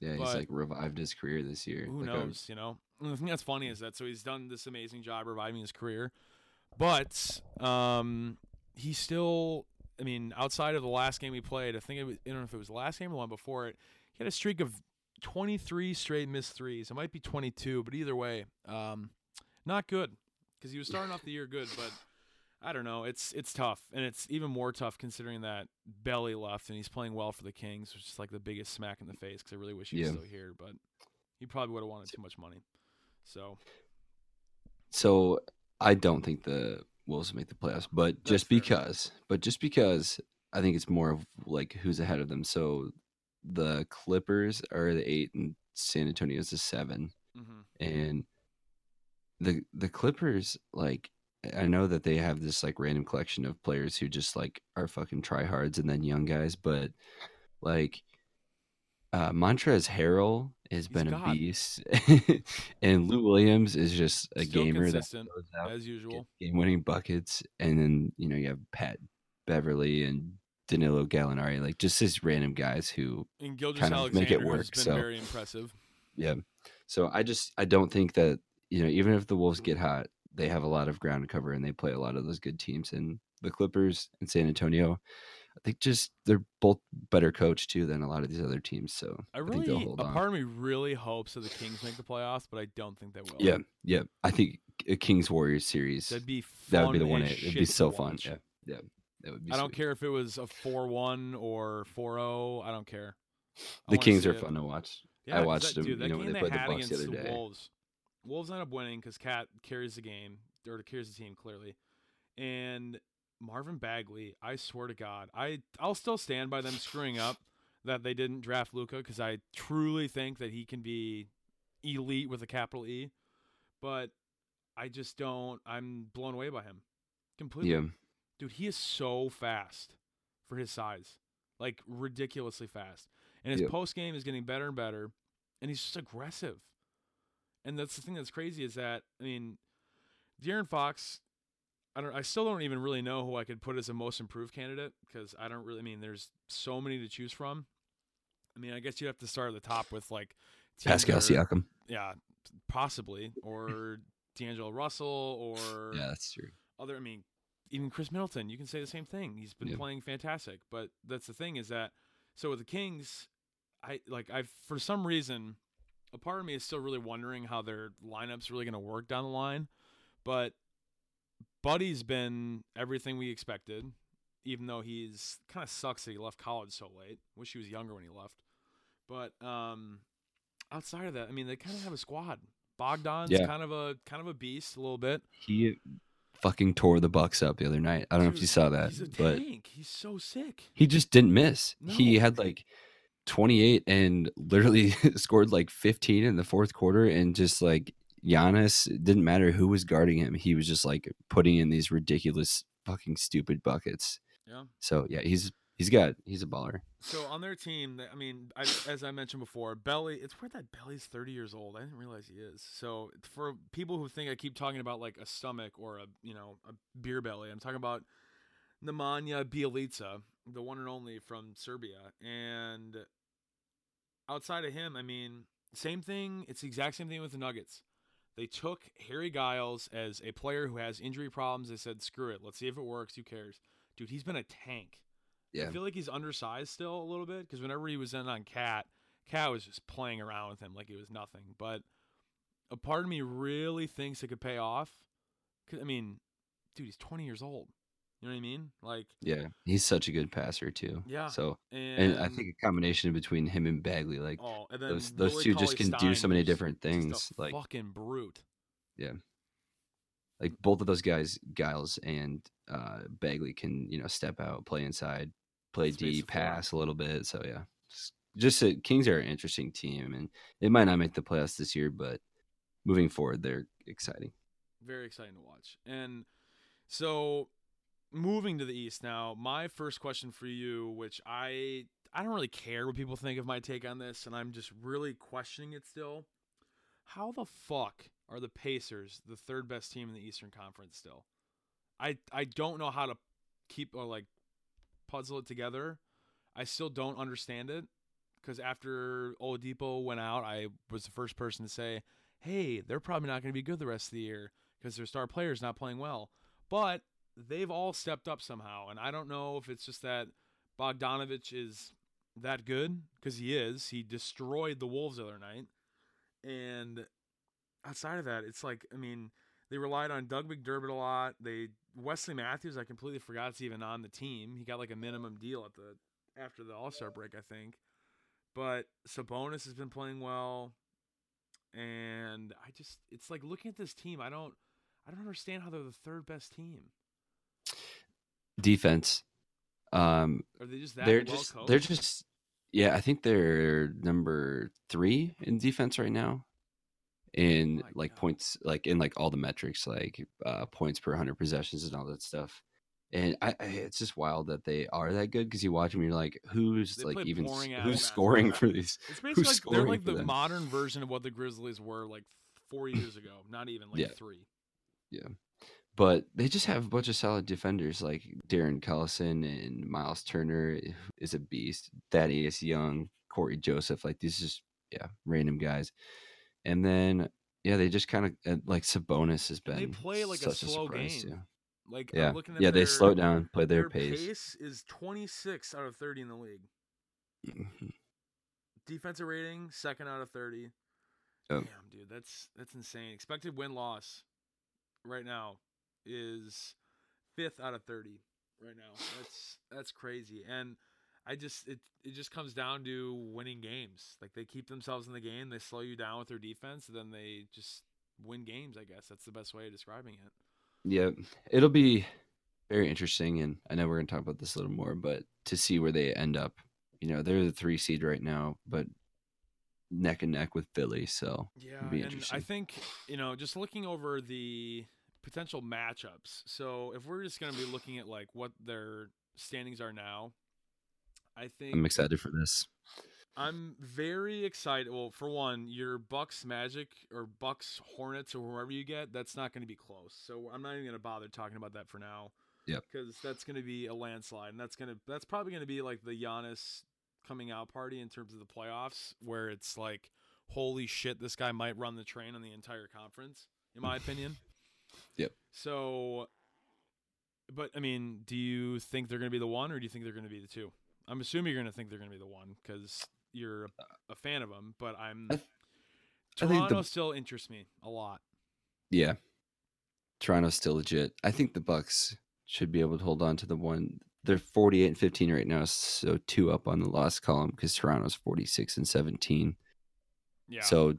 [SPEAKER 2] Yeah, he's like revived his career this year.
[SPEAKER 1] Who
[SPEAKER 2] Like,
[SPEAKER 1] knows? You know, and the thing that's funny is that so he's done this amazing job reviving his career, but um, he's still. I mean, outside of the last game he played, I think it was, I don't know if it was the last game or the one before it. He had a streak of 23 straight missed threes. It might be 22, but either way, um, not good because he was starting off the year good, but I don't know. It's it's tough, and it's even more tough considering that Belly left and he's playing well for the Kings, which is like the biggest smack in the face. Because I really wish he was
[SPEAKER 2] Yeah.
[SPEAKER 1] still here, but he probably would have wanted too much money. So
[SPEAKER 2] So I don't think the Wolves make the playoffs, but
[SPEAKER 1] That's
[SPEAKER 2] just
[SPEAKER 1] fair.
[SPEAKER 2] because, but just because I think it's more of like who's ahead of them. So the Clippers are the eight and San Antonio is the seven,
[SPEAKER 1] mhm.
[SPEAKER 2] and the the Clippers like I know that they have this like random collection of players who just like are fucking tryhards and then young guys, but like uh Montrezl Harrell has
[SPEAKER 1] He's
[SPEAKER 2] been a
[SPEAKER 1] God.
[SPEAKER 2] beast, and Lou Williams is just a
[SPEAKER 1] Still
[SPEAKER 2] gamer that goes out
[SPEAKER 1] as usual.
[SPEAKER 2] game winning buckets, and then you know you have Pat Beverley and Danilo Gallinari, like just these random guys who
[SPEAKER 1] And Gilgeous
[SPEAKER 2] kind of
[SPEAKER 1] Alexander
[SPEAKER 2] make it work,
[SPEAKER 1] been
[SPEAKER 2] so-
[SPEAKER 1] very impressive.
[SPEAKER 2] Yeah. So I just I don't think that you know even if the Wolves get hot, they have a lot of ground to cover and they play a lot of those good teams. And the Clippers and San Antonio, I think just they're both better coached too than a lot of these other teams. So
[SPEAKER 1] I
[SPEAKER 2] think
[SPEAKER 1] really,
[SPEAKER 2] they'll
[SPEAKER 1] a
[SPEAKER 2] hold on.
[SPEAKER 1] part of me really hopes that the Kings make the playoffs, but I don't think they will.
[SPEAKER 2] yeah, yeah. I think a Kings Warriors series
[SPEAKER 1] that'd be
[SPEAKER 2] that would be the one. It, it'd be so fun. Yeah, yeah. That would be.
[SPEAKER 1] I don't
[SPEAKER 2] sweet.
[SPEAKER 1] care if it was a four-one or 4-0. I don't care. I
[SPEAKER 2] The Kings are
[SPEAKER 1] it.
[SPEAKER 2] fun to watch.
[SPEAKER 1] Yeah,
[SPEAKER 2] I watched
[SPEAKER 1] that,
[SPEAKER 2] them,
[SPEAKER 1] Dude, that
[SPEAKER 2] you know,
[SPEAKER 1] game
[SPEAKER 2] when
[SPEAKER 1] they,
[SPEAKER 2] they played the Bucks the
[SPEAKER 1] against
[SPEAKER 2] other
[SPEAKER 1] the
[SPEAKER 2] day.
[SPEAKER 1] Wolves. Wolves end up winning because Cat carries the game or carries the team clearly, and Marvin Bagley. I swear to God, I I'll still stand by them screwing up that they didn't draft Luka because I truly think that he can be elite with a capital E, but I just don't. I'm blown away by him completely.
[SPEAKER 2] Yeah,
[SPEAKER 1] Dude, he is so fast for his size. Like ridiculously fast. And his post game is getting better and better. And he's just aggressive. And that's the thing that's crazy is that I mean, De'Aaron Fox, I don't I still don't even really know who I could put as a most improved candidate because I don't really I mean there's so many to choose from. I mean, I guess you have to start at the top with like
[SPEAKER 2] Pascal Siakam.
[SPEAKER 1] Yeah, possibly. Or D'Angelo Russell or
[SPEAKER 2] Yeah, that's true.
[SPEAKER 1] other I mean, even Khris Middleton, you can say the same thing. He's been
[SPEAKER 2] Yeah.
[SPEAKER 1] playing fantastic. But that's the thing is that so with the Kings, I like I for some reason a part of me is still really wondering how their lineup's really gonna work down the line. But Buddy's been everything we expected, even though he's kind of sucks that he left college so late. Wish he was younger when he left. But um outside of that, I mean they kinda have a squad. Bogdan's
[SPEAKER 2] Yeah.
[SPEAKER 1] kind of a kind of a beast a little bit.
[SPEAKER 2] He fucking tore the Bucks up the other night. I don't know if you saw that,
[SPEAKER 1] He's a
[SPEAKER 2] but
[SPEAKER 1] tank. He's so sick.
[SPEAKER 2] he just didn't miss. He had like 28 and literally scored like 15 in the fourth quarter and just like Giannis didn't matter who was guarding him. He was just like putting in these ridiculous fucking stupid buckets.
[SPEAKER 1] Yeah.
[SPEAKER 2] So yeah, he's he's got he's a baller.
[SPEAKER 1] So on their team, I mean, I, as I mentioned before, Belly. It's weird that Belly's thirty years old. I didn't realize he is. So for people who think I keep talking about like a stomach or a you know a beer belly, I'm talking about Nemanja Bjelica, the one and only from Serbia. And outside of him, I mean, same thing. It's the exact same thing with the Nuggets. They took Harry Giles as a player who has injury problems. They said, "Screw it. Let's see if it works. Who cares?" Dude, he's been a tank.
[SPEAKER 2] Yeah.
[SPEAKER 1] I feel like he's undersized still a little bit because whenever he was in on Cat, Cat was just playing around with him like it was nothing. But a part of me really thinks it could pay off. I mean, dude, he's 20 years old. You know what I mean? Like,
[SPEAKER 2] Yeah. He's such a good passer too.
[SPEAKER 1] Yeah.
[SPEAKER 2] So
[SPEAKER 1] and,
[SPEAKER 2] and I think a combination between him and Bagley like
[SPEAKER 1] oh, and
[SPEAKER 2] those those
[SPEAKER 1] Willie
[SPEAKER 2] two just can do so many different
[SPEAKER 1] a
[SPEAKER 2] things like
[SPEAKER 1] fucking brute.
[SPEAKER 2] Yeah. like both of those guys, Giles and uh, Bagley, can you know step out, play inside, play
[SPEAKER 1] Space
[SPEAKER 2] D, pass a little bit. So yeah, just, just uh, Kings are an interesting team, and it might not make the playoffs this year, but moving forward, they're exciting.
[SPEAKER 1] very exciting to watch. And so moving to the East now, my first question for you, which I I don't really care what people think of my take on this, and I'm just really questioning it still. How the fuck are the Pacers the third best team in the Eastern Conference still? I I don't know how to keep or like puzzle it together. I still don't understand it because after Oladipo went out, I was the first person to say, "Hey, they're probably not going to be good the rest of the year because their star players not playing well." But they've all stepped up somehow, and I don't know if it's just that Bogdanovich is that good because he is. He destroyed the Wolves the other night, and outside of that, it's like I mean they relied on Doug McDermott a lot. They Wesley Matthews, I completely forgot is even on the team. He got like a minimum deal at the after the All Star break, I think. But Sabonis has been playing well, and I just it's like looking at this team. I don't I don't understand how they're the third best team.
[SPEAKER 2] Defense, um,
[SPEAKER 1] Are they just that
[SPEAKER 2] they're
[SPEAKER 1] well
[SPEAKER 2] just
[SPEAKER 1] coached?
[SPEAKER 2] they're just yeah. I think they're number three in defense right now. In
[SPEAKER 1] My
[SPEAKER 2] like
[SPEAKER 1] God.
[SPEAKER 2] points, like in like all the metrics, like uh, points per hundred possessions and all that stuff. And I, I it's just wild that they are that good because you watch them, you're like, who's
[SPEAKER 1] They
[SPEAKER 2] like even s-
[SPEAKER 1] boring ass
[SPEAKER 2] who's scoring for these?
[SPEAKER 1] It's basically like they're like the
[SPEAKER 2] them?
[SPEAKER 1] modern version of what the Grizzlies were like four years ago. Not even like
[SPEAKER 2] Yeah.
[SPEAKER 1] three.
[SPEAKER 2] But they just have a bunch of solid defenders like Darren Collison and Myles Turner is a beast. Thaddeus Young, Cory Joseph, like these just yeah random guys. And then yeah, they just kind of like Sabonis has been.
[SPEAKER 1] They play like a slow
[SPEAKER 2] surprise,
[SPEAKER 1] game.
[SPEAKER 2] too.
[SPEAKER 1] Like
[SPEAKER 2] Yeah,
[SPEAKER 1] I'm looking at
[SPEAKER 2] yeah,
[SPEAKER 1] their,
[SPEAKER 2] they slow down, play their,
[SPEAKER 1] Their
[SPEAKER 2] pace.
[SPEAKER 1] is 26 out of 30 in the league.
[SPEAKER 2] Mhm.
[SPEAKER 1] Defensive rating second out of 30.
[SPEAKER 2] Oh.
[SPEAKER 1] Damn, dude, that's that's insane. Expected win loss right now is fifth out of 30 right now. That's that's crazy. And I just it it just comes down to winning games. Like they keep themselves in the game, they slow you down with their defense, and then they just win games, I guess. That's the best way of describing it.
[SPEAKER 2] Yeah, it'll be very interesting, and I know we're gonna talk about this a little more, but to see where they end up, you know, they're the three seed right now, but neck and neck with Philly, so
[SPEAKER 1] Yeah, and I think you know, just looking over the potential matchups. So if we're just going to be looking at like what their standings are now, I think
[SPEAKER 2] I'm excited for this.
[SPEAKER 1] I'm very excited. Well, for one, your Bucks Magic or Bucks Hornets or whoever you get, that's not going to be close. So I'm not even going to bother talking about that for now.
[SPEAKER 2] Yeah.
[SPEAKER 1] Because that's going to be a landslide, and that's going to that's probably going to be like the Giannis coming out party in terms of the playoffs, where it's like, holy shit, this guy might run the train on the entire conference, in my opinion.
[SPEAKER 2] Yep.
[SPEAKER 1] So, but I mean, do you think they're going to be the one, or do you think they're going to be the two? I'm assuming you're going to think they're going to be the one because you're a, a fan of them. But I'm
[SPEAKER 2] I th- I think
[SPEAKER 1] Toronto
[SPEAKER 2] the-
[SPEAKER 1] still interests me a lot.
[SPEAKER 2] Yeah, Toronto's still legit. I think the Bucks should be able to hold on to the one. They're 48 and 15 right now, so two up on the loss column because Toronto's 46 and 17.
[SPEAKER 1] Yeah.
[SPEAKER 2] So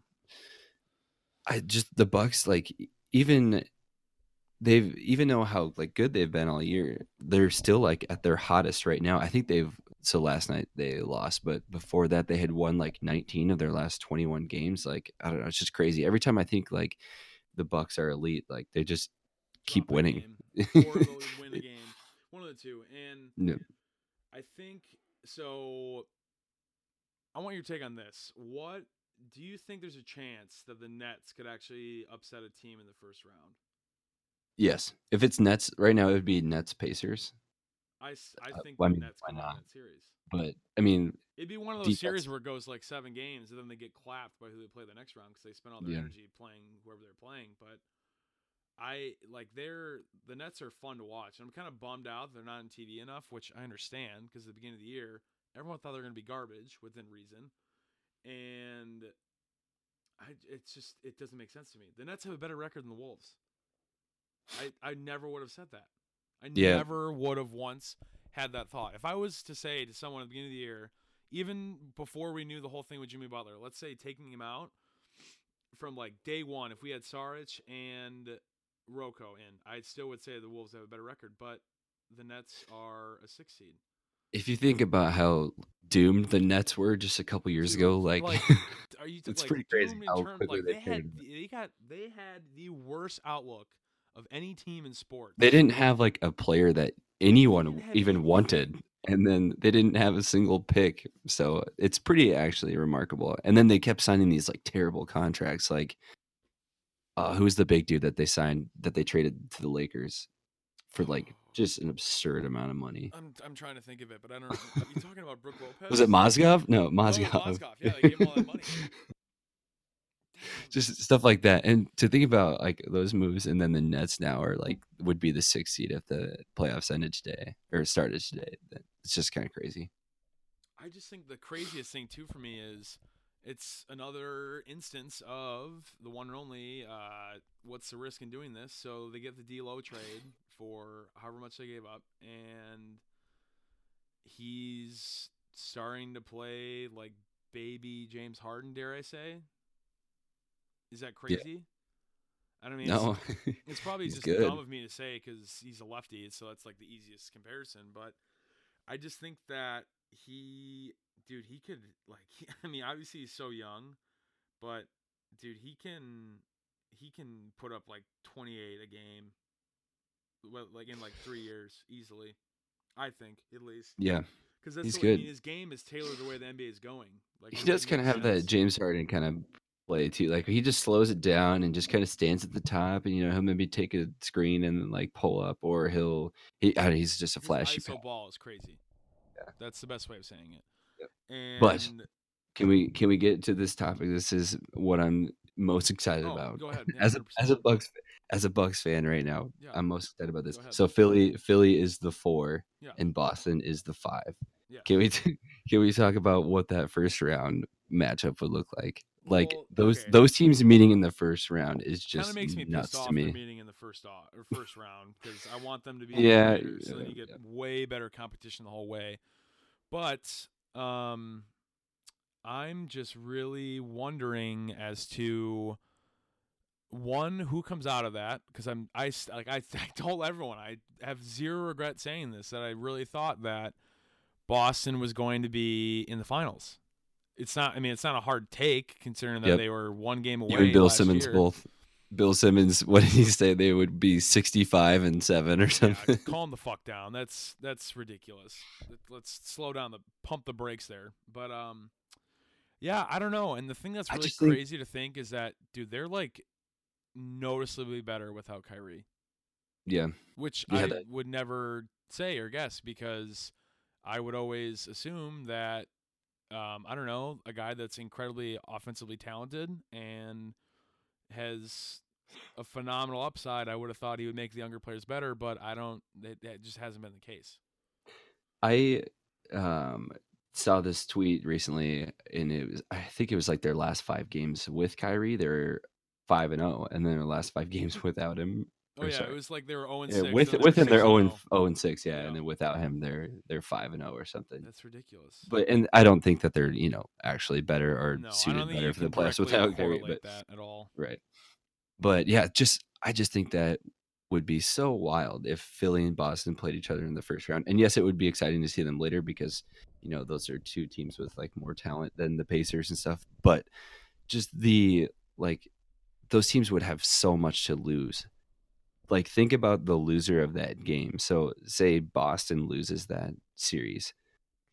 [SPEAKER 2] I just the Bucks like even they've even know how like good they've been all year. They're still like at their hottest right now. I think they've so last night they lost, but before that they had won like 19 of their last 21 games. Like I don't know, it's just crazy. Every time I think like the Bucks are elite, like they just keep winning.
[SPEAKER 1] game, or win a game. One of the two. And
[SPEAKER 2] Yep.
[SPEAKER 1] I think so. I want your take on this. What do you think? There's a chance that the Nets could actually upset a team in the first round.
[SPEAKER 2] Yes, if it's Nets right now, it would be Nets Pacers.
[SPEAKER 1] I,
[SPEAKER 2] Uh,
[SPEAKER 1] think
[SPEAKER 2] well, I
[SPEAKER 1] the
[SPEAKER 2] mean,
[SPEAKER 1] Nets
[SPEAKER 2] why not?
[SPEAKER 1] that series.
[SPEAKER 2] But I mean,
[SPEAKER 1] It'd be one of those
[SPEAKER 2] Defense.
[SPEAKER 1] series where it goes like seven games, and then they get clapped by who they play the next round because they spent all their
[SPEAKER 2] Yeah.
[SPEAKER 1] energy playing whoever they're playing. But I like they're the Nets are fun to watch. I'm kind of bummed out they're not on TV enough, which I understand because at the beginning of the year, everyone thought they were going to be garbage within reason, and I it's just it doesn't make sense to me. The Nets have a better record than the Wolves. I I never would have said that. I
[SPEAKER 2] Yeah.
[SPEAKER 1] never would have once had that thought. If I was to say to someone at the beginning of the year, even before we knew the whole thing with Jimmy Butler, let's say taking him out from like day one, if we had Saric and RoCo in, I still would say the Wolves have a better record, but the Nets are a six seed.
[SPEAKER 2] If you think about how doomed the Nets were just a couple years
[SPEAKER 1] Dude,
[SPEAKER 2] ago, like,
[SPEAKER 1] like, are you?
[SPEAKER 2] It's
[SPEAKER 1] like,
[SPEAKER 2] pretty crazy how quickly
[SPEAKER 1] like,
[SPEAKER 2] they
[SPEAKER 1] they had. They got. They had the worst outlook of any team in sports.
[SPEAKER 2] they didn't have like a player that anyone even wanted and then they didn't have a single pick so it's pretty actually remarkable and then they kept signing these like terrible contracts like uh who's the big dude that they signed that they traded to the lakers for like just an absurd amount of money
[SPEAKER 1] I'm. I'm trying to think of it, but I don't. Know. Are you talking about Brook Lopez?
[SPEAKER 2] was it mozgov no
[SPEAKER 1] Oh,
[SPEAKER 2] mozgov,
[SPEAKER 1] Mozgov. Yeah, they gave him all that money.
[SPEAKER 2] Just stuff like that and to think about like those moves and then the nets now are like would be the sixth seed if the playoffs ended today or started today it's just kind of crazy
[SPEAKER 1] I just think the craziest thing too for me is it's another instance of the one and only. Uh, what's the risk in doing this? So they get the D'Lo trade for however much they gave up, and he's starting to play like baby James Harden. Dare I say? Is that crazy? I don't mean. it's-
[SPEAKER 2] no
[SPEAKER 1] it's probably just
[SPEAKER 2] good.
[SPEAKER 1] dumb of me to say because he's a lefty, so that's like the easiest comparison. But I just think that he, dude, he could like. I mean, obviously he's so young, but dude, he can he can put up like 28 a game, like in like three years easily. I think at least
[SPEAKER 2] yeah
[SPEAKER 1] because that's
[SPEAKER 2] he's
[SPEAKER 1] the way, I
[SPEAKER 2] good.
[SPEAKER 1] mean, his game is tailored the way the NBA is going. Like
[SPEAKER 2] he does kind of have that. James Harden kind of play too. Like he just slows it down and just kind of stands at the top, and you know he'll maybe take a screen and then like pull up, or he'll he I don't know, he's just a
[SPEAKER 1] His
[SPEAKER 2] flashy.
[SPEAKER 1] ISO
[SPEAKER 2] pa-
[SPEAKER 1] ball is crazy.
[SPEAKER 2] Yeah.
[SPEAKER 1] That's the best way of saying it.
[SPEAKER 2] Yep.
[SPEAKER 1] And
[SPEAKER 2] But- Can we can we get to this topic? This is what I'm most excited
[SPEAKER 1] Oh,
[SPEAKER 2] about.
[SPEAKER 1] go ahead. Yeah,
[SPEAKER 2] as a as a Bucks as a Bucks fan right now,
[SPEAKER 1] Yeah.
[SPEAKER 2] I'm most excited about this. So Philly Philly is the four,
[SPEAKER 1] Yeah.
[SPEAKER 2] and Boston is the five. Can we t- can we talk about what that first round matchup would look like? Like
[SPEAKER 1] Well,
[SPEAKER 2] those
[SPEAKER 1] okay.
[SPEAKER 2] those teams meeting in the first round is just
[SPEAKER 1] makes me
[SPEAKER 2] nuts
[SPEAKER 1] pissed off
[SPEAKER 2] to me.
[SPEAKER 1] meeting in the first off, or first round because I want them to be
[SPEAKER 2] Yeah,
[SPEAKER 1] so then you get
[SPEAKER 2] yeah.
[SPEAKER 1] way better competition the whole way. But um, I'm just really wondering as to one who comes out of that because I'm I like I, I told everyone I have zero regret saying this that I really thought that Boston was going to be in the finals. It's not. I mean, it's not a hard take considering that
[SPEAKER 2] Yep.
[SPEAKER 1] they were one game away.
[SPEAKER 2] You and Bill Simmons
[SPEAKER 1] year.
[SPEAKER 2] both. Bill Simmons, what did he say? They would be sixty-five and seven or
[SPEAKER 1] Yeah,
[SPEAKER 2] something.
[SPEAKER 1] calm the fuck down. That's that's ridiculous. Let- Let's slow down the pump the brakes there. But um, yeah, I don't know. And the thing that's really
[SPEAKER 2] just think-
[SPEAKER 1] crazy to think is that dude, they're like noticeably better without Kyrie,
[SPEAKER 2] yeah,
[SPEAKER 1] which
[SPEAKER 2] Yeah,
[SPEAKER 1] I
[SPEAKER 2] that-
[SPEAKER 1] would never say or guess because I would always assume that um, I don't know a guy that's incredibly offensively talented and has a phenomenal upside. I would have thought he would make the younger players better, but I don't. That, that just hasn't been the case.
[SPEAKER 2] I um saw this tweet recently, and it was I think it was like their last five games with Kyrie. They're five and zero, and then their last five games without him.
[SPEAKER 1] Oh yeah,
[SPEAKER 2] sorry.
[SPEAKER 1] it was like they were zero and
[SPEAKER 2] Yeah,
[SPEAKER 1] six.
[SPEAKER 2] with with him, they're zero
[SPEAKER 1] and
[SPEAKER 2] and
[SPEAKER 1] 0.
[SPEAKER 2] zero and six. Yeah,
[SPEAKER 1] Yeah.
[SPEAKER 2] and then without him, they're they're five and zero or something.
[SPEAKER 1] That's ridiculous.
[SPEAKER 2] But and I don't think that they're you know actually better or
[SPEAKER 1] no,
[SPEAKER 2] suited better for the playoffs without
[SPEAKER 1] correlate
[SPEAKER 2] But
[SPEAKER 1] that at all.
[SPEAKER 2] Right. But yeah, just I just think that would be so wild if Philly and Boston played each other in the first round. And yes, it would be exciting to see them later because, you know, those are two teams with like more talent than the Pacers and stuff. But just the like those teams would have so much to lose. Like think about the loser of that game. So say Boston loses that series.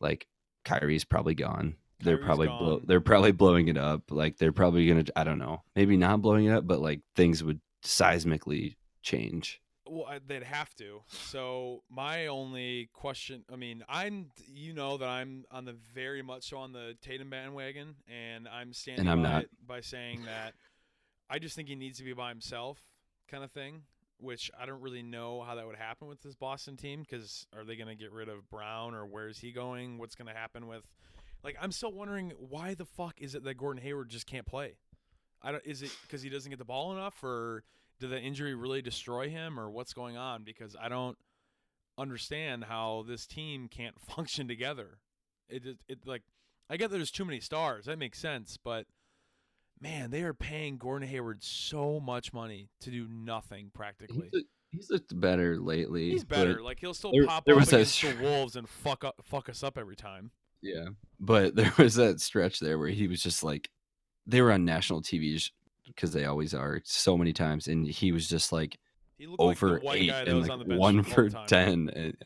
[SPEAKER 2] Like Kyrie's probably gone. they're
[SPEAKER 1] Kyrie's
[SPEAKER 2] probably blow, they're probably blowing it up. Like they're probably gonna I don't know, maybe not blowing it up, but like things would seismically change.
[SPEAKER 1] Well, they'd have to. So my only question, I mean, I'm, you know, that I'm on the very much so on the Tatum bandwagon, and I'm standing and
[SPEAKER 2] I'm
[SPEAKER 1] by
[SPEAKER 2] not.
[SPEAKER 1] by saying that I just think he needs to be by himself, kind of thing. Which I don't really know how that would happen with this Boston team because are they going to get rid of Brown or where's he going? What's going to happen with? Like, I'm still wondering why the fuck is it that Gordon Hayward just can't play? I don't. Is it because he doesn't get the ball enough, or did the injury really destroy him, or what's going on? Because I don't understand how this team can't function together. It it, it like I get there's too many stars. That makes sense, but man, they are paying Gordon Hayward so much money to do nothing practically.
[SPEAKER 2] He's, he's looked better lately.
[SPEAKER 1] He's better. Like he'll still
[SPEAKER 2] there-
[SPEAKER 1] pop
[SPEAKER 2] there
[SPEAKER 1] up
[SPEAKER 2] was
[SPEAKER 1] against
[SPEAKER 2] str-
[SPEAKER 1] the Wolves and fuck up, fuck us up every time.
[SPEAKER 2] Yeah, but there was that stretch there where he was just like, they were on national TV because they always are so many times, and he was just like
[SPEAKER 1] He looked
[SPEAKER 2] over
[SPEAKER 1] like the white
[SPEAKER 2] eight
[SPEAKER 1] guy that
[SPEAKER 2] and
[SPEAKER 1] was
[SPEAKER 2] like
[SPEAKER 1] on the bench
[SPEAKER 2] one for ten. and-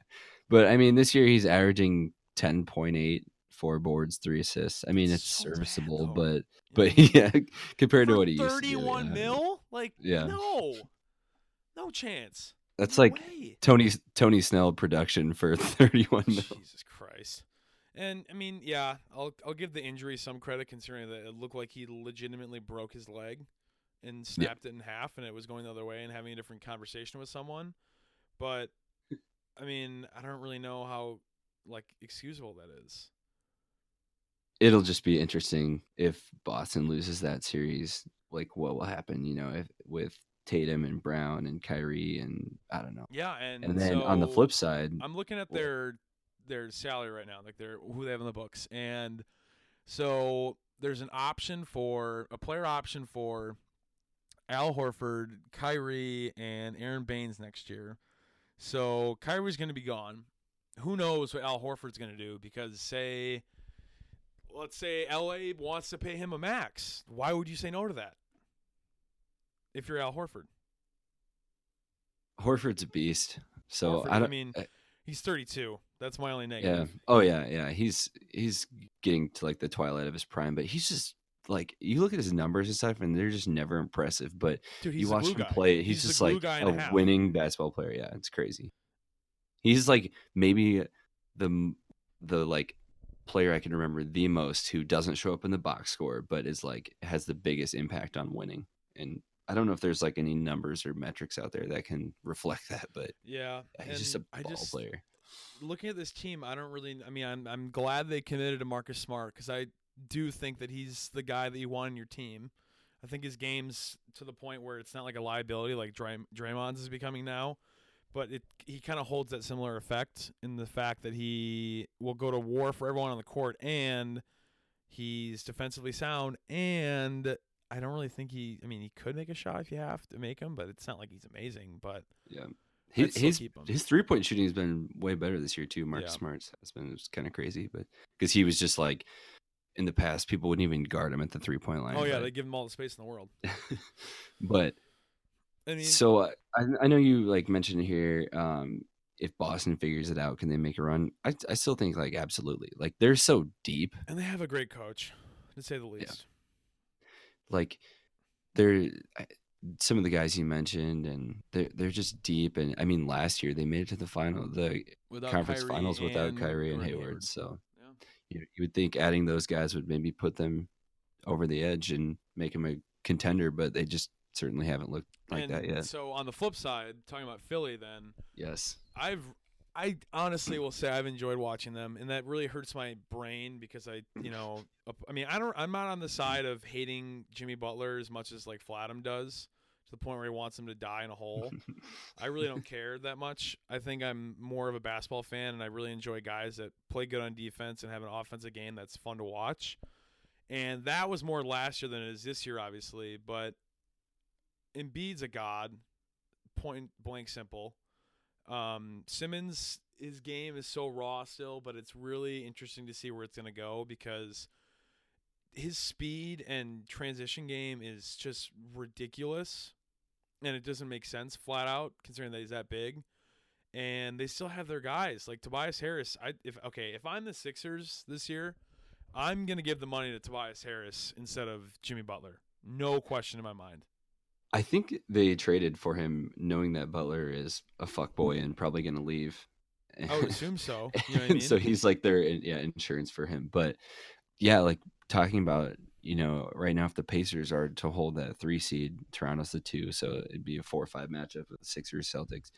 [SPEAKER 2] But I mean, this year he's averaging ten point eight, four boards, three assists. I mean, it's
[SPEAKER 1] So
[SPEAKER 2] serviceable,
[SPEAKER 1] though.
[SPEAKER 2] but but yeah, compared
[SPEAKER 1] For
[SPEAKER 2] to what he used to do,
[SPEAKER 1] thirty-one
[SPEAKER 2] yeah.
[SPEAKER 1] mil, like
[SPEAKER 2] Yeah.
[SPEAKER 1] no, no chance.
[SPEAKER 2] That's
[SPEAKER 1] No
[SPEAKER 2] like
[SPEAKER 1] way.
[SPEAKER 2] Tony Tony Snell production for thirty one mil.
[SPEAKER 1] Jesus Christ. And I mean, yeah, I'll I'll give the injury some credit considering that it looked like he legitimately broke his leg and snapped it in half and it was going the other way and having a different conversation with someone. But I mean, I don't really know how like excusable that is.
[SPEAKER 2] It'll just be interesting if Boston loses that series. Like, what will happen? You know, if with Tatum and Brown and Kyrie and I don't know.
[SPEAKER 1] Yeah, and
[SPEAKER 2] And then on the flip side,
[SPEAKER 1] I'm looking at their their salary right now, like their who they have in the books, and so there's an option for a player option for Al Horford, Kyrie, and Aron Baynes next year. So Kyrie's going to be gone. Who knows what Al Horford's going to do? Because say, let's say LA wants to pay him a max. Why would you say no to that? If you're Al Horford,
[SPEAKER 2] Horford's a beast. So
[SPEAKER 1] Horford,
[SPEAKER 2] I
[SPEAKER 1] I,
[SPEAKER 2] don't.
[SPEAKER 1] mean,
[SPEAKER 2] I-
[SPEAKER 1] he's 32. That's my only negative. yeah.
[SPEAKER 2] Oh yeah, yeah. He's he's getting to like the twilight of his prime, but he's just like you look at his numbers and stuff, and they're just never impressive. But
[SPEAKER 1] Dude, he's
[SPEAKER 2] you watch him
[SPEAKER 1] guy.
[SPEAKER 2] play, he's,
[SPEAKER 1] a
[SPEAKER 2] just like a,
[SPEAKER 1] a
[SPEAKER 2] winning basketball player. Yeah, it's crazy. He's like maybe the the like player I can remember the most who doesn't show up in the box score, but is like has the biggest impact on winning. And I don't know if there's like any numbers or metrics out there that can reflect that, but
[SPEAKER 1] Yeah,
[SPEAKER 2] he's just a
[SPEAKER 1] I
[SPEAKER 2] ball
[SPEAKER 1] just
[SPEAKER 2] player.
[SPEAKER 1] looking at this team, I don't really. I mean, I'm I'm glad they committed to Marcus Smart because I do think that he's the guy that you want in your team. I think his game's to the point where it's not like a liability like Dray- Draymond's is becoming now, but it he kind of holds that similar effect in the fact that he will go to war for everyone on the court and he's defensively sound and I don't really think he. I mean, he could make a shot if you have to make him, but it's not like he's amazing. But
[SPEAKER 2] Yeah.
[SPEAKER 1] I'd
[SPEAKER 2] His his,
[SPEAKER 1] keep him.
[SPEAKER 2] his three point shooting has been way better this year too. Marcus
[SPEAKER 1] Yeah.
[SPEAKER 2] Smart's has been kind of crazy, but because he was just like in the past, people wouldn't even guard him at the three point line.
[SPEAKER 1] oh yeah,
[SPEAKER 2] but,
[SPEAKER 1] they give him all the space in the world.
[SPEAKER 2] but
[SPEAKER 1] I mean,
[SPEAKER 2] so uh, I, I know you like mentioned here um if boston figures it out can they make a run? I, I still think like absolutely. Like they're so deep.
[SPEAKER 1] And they have a great coach, to say the least.
[SPEAKER 2] like they're some of the guys you mentioned and they're, they're just deep and i mean last year they made it to the final the
[SPEAKER 1] Without
[SPEAKER 2] conference
[SPEAKER 1] Kyrie
[SPEAKER 2] finals without
[SPEAKER 1] and
[SPEAKER 2] kyrie and
[SPEAKER 1] Gordon
[SPEAKER 2] hayward, so
[SPEAKER 1] Yeah.
[SPEAKER 2] you, you would think adding those guys would maybe put them over the edge and make them a contender but they just certainly haven't looked like
[SPEAKER 1] and
[SPEAKER 2] that yet
[SPEAKER 1] So on the flip side, talking about Philly, then
[SPEAKER 2] yes
[SPEAKER 1] I've I honestly will say I've enjoyed watching them, and that really hurts my brain because I, you know, I mean, I don't, I'm not on the side of hating Jimmy Butler as much as like Flatham does, to the point where he wants him to die in a hole. I really don't care that much. I think I'm more of a basketball fan, and I really enjoy guys that play good on defense and have an offensive game that's fun to watch. And that was more last year than it is this year, obviously. But Embiid's a god, point blank simple. Um, Simmons, his game is so raw still, but it's really interesting to see where it's going to go because his speed and transition game is just ridiculous, and it doesn't make sense flat out considering that he's that big. And they still have their guys like Tobias Harris. I if okay, if I'm the Sixers this year, I'm gonna give the money to Tobias Harris instead of Jimmy Butler. No question in my mind.
[SPEAKER 2] I think they traded for him knowing that Butler is a fuck boy and probably going to leave.
[SPEAKER 1] I would assume so. You know I mean?
[SPEAKER 2] so he's like their yeah insurance for him. But yeah, like talking about you know right now if the Pacers are to hold that three seed, Toronto's the two, so it'd be a four or five matchup with the Sixers Celtics.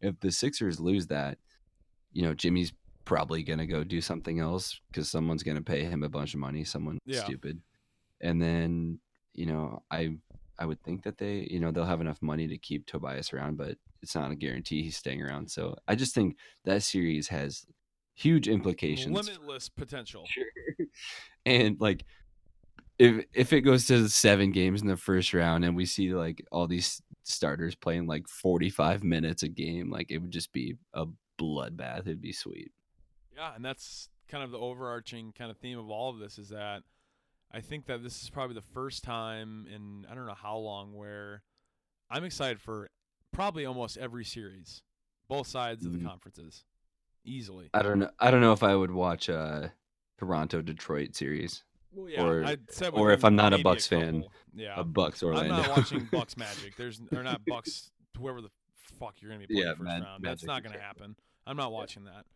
[SPEAKER 2] If the Sixers lose that, you know Jimmy's probably gonna go do something else because someone's gonna pay him a bunch of money, someone
[SPEAKER 1] Yeah.
[SPEAKER 2] stupid, and then you know I I would think that they, you know, they'll have enough money to keep Tobias around, but it's not a guarantee he's staying around. So I just think that series has huge implications.
[SPEAKER 1] Limitless potential.
[SPEAKER 2] Sure. and like if if it goes to seven games in the first round and we see like all these starters playing like 45 minutes a game, like it would just be a bloodbath. It'd be sweet.
[SPEAKER 1] Yeah, and that's kind of the overarching kind of theme of all of this is that I think that this is probably the first time in I don't know how long where I'm excited for probably almost every series, both sides of the
[SPEAKER 2] Mhm.
[SPEAKER 1] conferences, easily.
[SPEAKER 2] I don't know. I don't know if I would watch a Toronto Detroit series,
[SPEAKER 1] Well, yeah,
[SPEAKER 2] or- or if I'm not a Bucks fan,
[SPEAKER 1] couple. Yeah,
[SPEAKER 2] a Bucks Orlando.
[SPEAKER 1] I'm not watching Bucks Magic. There's or not Bucks whoever the fuck you're gonna be playing
[SPEAKER 2] Yeah,
[SPEAKER 1] first round. That's not gonna
[SPEAKER 2] terrible.
[SPEAKER 1] happen. I'm not watching that.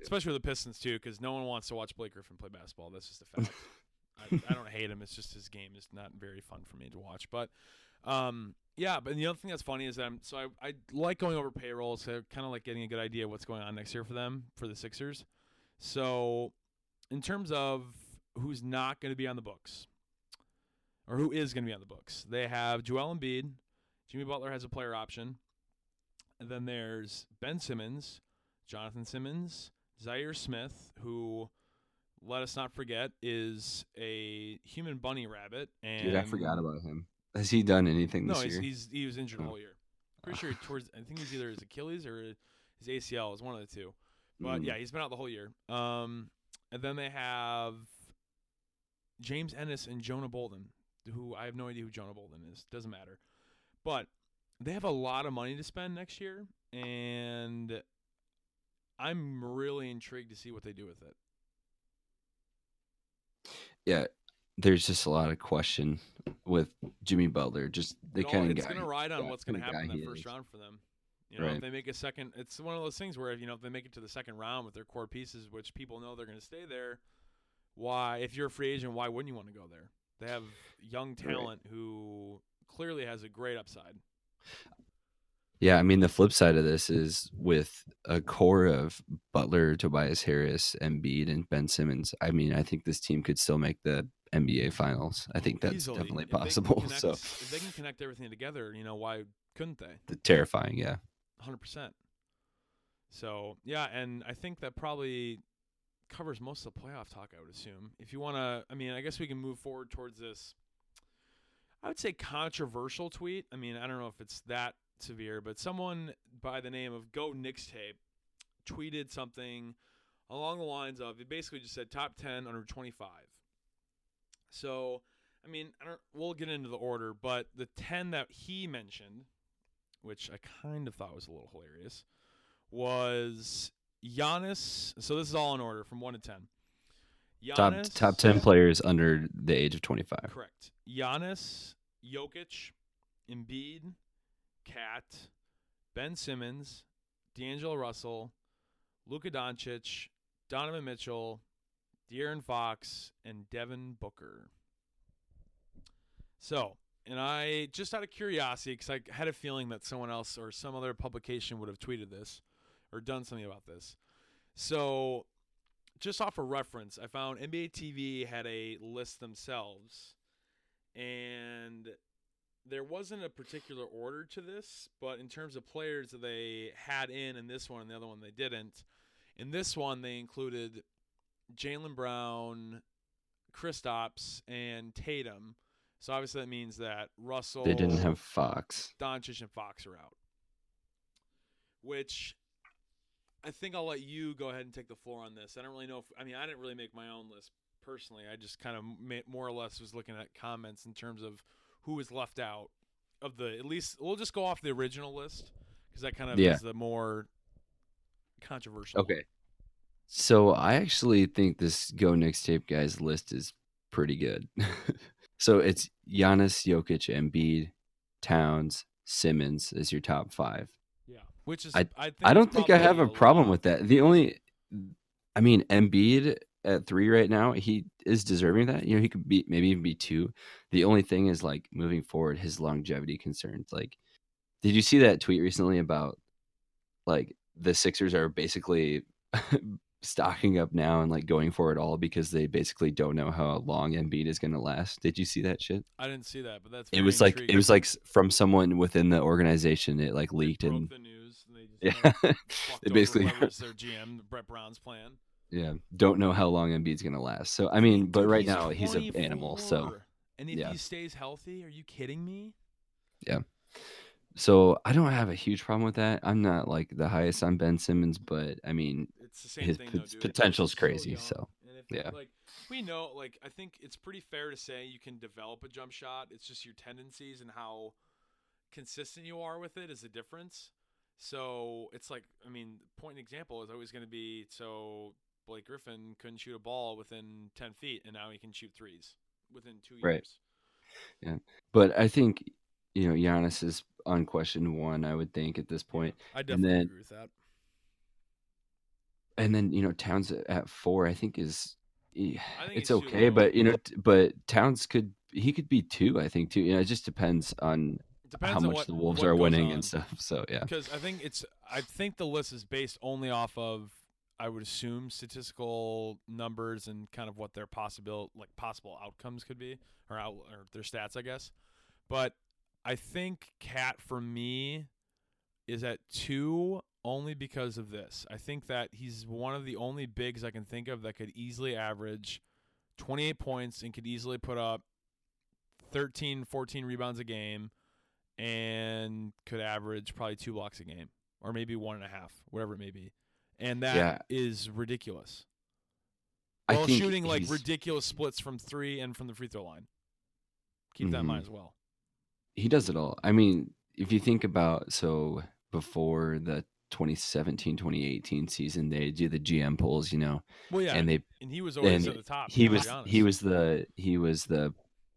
[SPEAKER 1] Especially with the Pistons too, because no one wants to watch Blake Griffin play basketball. That's just a fact. I, I don't hate him. It's just his game is not very fun for me to watch. But um, yeah. But the other thing that's funny is that I'm so I, I like going over payroll, so kind of like getting a good idea of what's going on next year for them for the Sixers. So in terms of who's not going to be on the books, or who is going to be on the books, they have Joel Embiid. Jimmy Butler has a player option. And then there's Ben Simmons, Jonathan Simmons, Zhaire Smith, who let us not forget is a human bunny rabbit. And
[SPEAKER 2] Dude, I forgot about him. Has he done anything
[SPEAKER 1] No,
[SPEAKER 2] this
[SPEAKER 1] he's,
[SPEAKER 2] year?
[SPEAKER 1] he's he was injured
[SPEAKER 2] Oh.
[SPEAKER 1] all year. Pretty sure towards I think he's either his Achilles or his ACL. is one of the two. But
[SPEAKER 2] Mm.
[SPEAKER 1] yeah, he's been out the whole year. Um, and then they have James Ennis and Jonah Bolden, who I have no idea who Jonah Bolden is. Doesn't matter. But they have a lot of money to spend next year, and I'm really intrigued to see what they do with it.
[SPEAKER 2] Yeah, there's just a lot of question with Jimmy Butler. Just
[SPEAKER 1] they
[SPEAKER 2] kind of
[SPEAKER 1] it's going to ride on what's going to happen in
[SPEAKER 2] the
[SPEAKER 1] first
[SPEAKER 2] is.
[SPEAKER 1] round for them. You know, if
[SPEAKER 2] Right.
[SPEAKER 1] they make a second, it's one of those things where you know if they make it to the second round with their core pieces, which people know they're going to stay there. Why, if you're a free agent, why wouldn't you want to go there? They have young talent who clearly has a great upside.
[SPEAKER 2] Yeah, I mean the flip side of this is with a core of Butler, Tobias Harris, Embiid, and Ben Simmons. I mean, I think this team could still make the NBA Finals. I think that's
[SPEAKER 1] Easily.
[SPEAKER 2] definitely possible.
[SPEAKER 1] connect-
[SPEAKER 2] So
[SPEAKER 1] if they can connect everything together, you know, why couldn't they?
[SPEAKER 2] the terrifying, yeah.
[SPEAKER 1] hundred percent. So yeah, and I think that probably covers most of the playoff talk. I would assume. If you want to, I mean, I guess we can move forward towards this. I would say controversial tweet. I mean, I don't know if it's that severe, but someone by the name of Go Knicks Tape tweeted something along the lines of it basically just said top 10 under 25. So, I mean, I don't we'll get into the order, but the 10 that he mentioned, which I kind of thought was a little hilarious, was Giannis. So this is all in order from 1 to 10.
[SPEAKER 2] Top top ten players under the age of twenty five.
[SPEAKER 1] Correct. Giannis, Jokic, Embiid, KAT, Ben Simmons, D'Angelo Russell, Luka Doncic, Donovan Mitchell, De'Aaron Fox, and Devin Booker. So, and I just out of curiosity, because I had a feeling that someone else or some other publication would have tweeted this or done something about this. So, just off a reference, I found NBA TV had a list themselves, and there wasn't a particular order to this, but in terms of players that they had in in this one and the other one they didn't. In this one, they included Jaylen Brown, Kristaps, and Tatum. So obviously that means that Russell,
[SPEAKER 2] They didn't have Fox.
[SPEAKER 1] Doncic, and Fox are out. Which I think I'll let you go ahead and take the floor on this. I don't really know if I mean I didn't really make my own list personally. I just kind of more or less was looking at comments in terms of who was left out of the at least we'll just go off the original list because that kind of
[SPEAKER 2] Yeah.
[SPEAKER 1] is the more controversial.
[SPEAKER 2] Okay. So I actually think this Go Knicks tape guys list is pretty good. so it's Giannis, Jokic, Embiid, Towns, Simmons is your top five.
[SPEAKER 1] Yeah, which is
[SPEAKER 2] I-
[SPEAKER 1] I, think
[SPEAKER 2] I don't think I have a problem
[SPEAKER 1] lot.
[SPEAKER 2] with that. The only, I mean, Embiid at three right now, he is deserving of that. You know, he could be maybe even be two. The only thing is like moving forward, his longevity concerns. Like, did you see that tweet recently about like the Sixers are basically stocking up now and like going for it all because they basically don't know how long Embiid is going to last. Did you see that shit?
[SPEAKER 1] I didn't see that, but that's
[SPEAKER 2] It was like it was like from someone within the organization. It like leaked and
[SPEAKER 1] the news. And
[SPEAKER 2] yeah, They basically-
[SPEAKER 1] their GM, Brett Brown's plan.
[SPEAKER 2] Yeah, don't know how long Embiid's gonna last. So I mean, but right
[SPEAKER 1] he's
[SPEAKER 2] now he's an animal. So
[SPEAKER 1] and if
[SPEAKER 2] yeah.
[SPEAKER 1] he stays healthy, are you kidding me? Yeah.
[SPEAKER 2] So I don't have a huge problem with that. I'm not like the highest on Ben Simmons, but I mean,
[SPEAKER 1] It's the same
[SPEAKER 2] His
[SPEAKER 1] thing.
[SPEAKER 2] pot-
[SPEAKER 1] though,
[SPEAKER 2] potential's crazy, so,
[SPEAKER 1] if,
[SPEAKER 2] yeah.
[SPEAKER 1] like we know, like I think it's pretty fair to say you can develop a jump shot. It's just your tendencies and how consistent you are with it is the difference. So it's like, I mean, point and example is always going to be so Blake Griffin couldn't shoot a ball within ten feet, and now he can shoot threes within two years.
[SPEAKER 2] Right.
[SPEAKER 1] years.
[SPEAKER 2] but I think you know Giannis is unquestioned one. I would think at this point,
[SPEAKER 1] I
[SPEAKER 2] definitely then-
[SPEAKER 1] agree with that.
[SPEAKER 2] and then you know Towns at- four. I think is eh,
[SPEAKER 1] I think
[SPEAKER 2] it's okay, but you know, but Towns could he could be two. I think too. You know, it just depends on
[SPEAKER 1] Depends
[SPEAKER 2] how
[SPEAKER 1] on
[SPEAKER 2] much
[SPEAKER 1] what,
[SPEAKER 2] the Wolves are winning
[SPEAKER 1] on.
[SPEAKER 2] and stuff. So yeah,
[SPEAKER 1] because I think it's I think the list is based only off of I would assume statistical numbers and kind of what their possible like possible outcomes could be or out or their stats I guess. But I think KAT for me is at 2 only because of this. I think that he's one of the only bigs I can think of that could easily average 28 points and could easily put up 13 14 rebounds a game and could average probably two blocks a game or maybe one and a half, whatever it may be. And that is
[SPEAKER 2] Yeah.
[SPEAKER 1] ridiculous.
[SPEAKER 2] I
[SPEAKER 1] While shooting like ridiculous splits from three and from the free throw line. Keep that in mind mm-hmm. as well.
[SPEAKER 2] he does it all. I mean, if you think about so before the 2017 2018 season, they do the GM polls, you know,
[SPEAKER 1] Well, yeah,
[SPEAKER 2] and they
[SPEAKER 1] and he was always at the top.
[SPEAKER 2] he was he was the he was the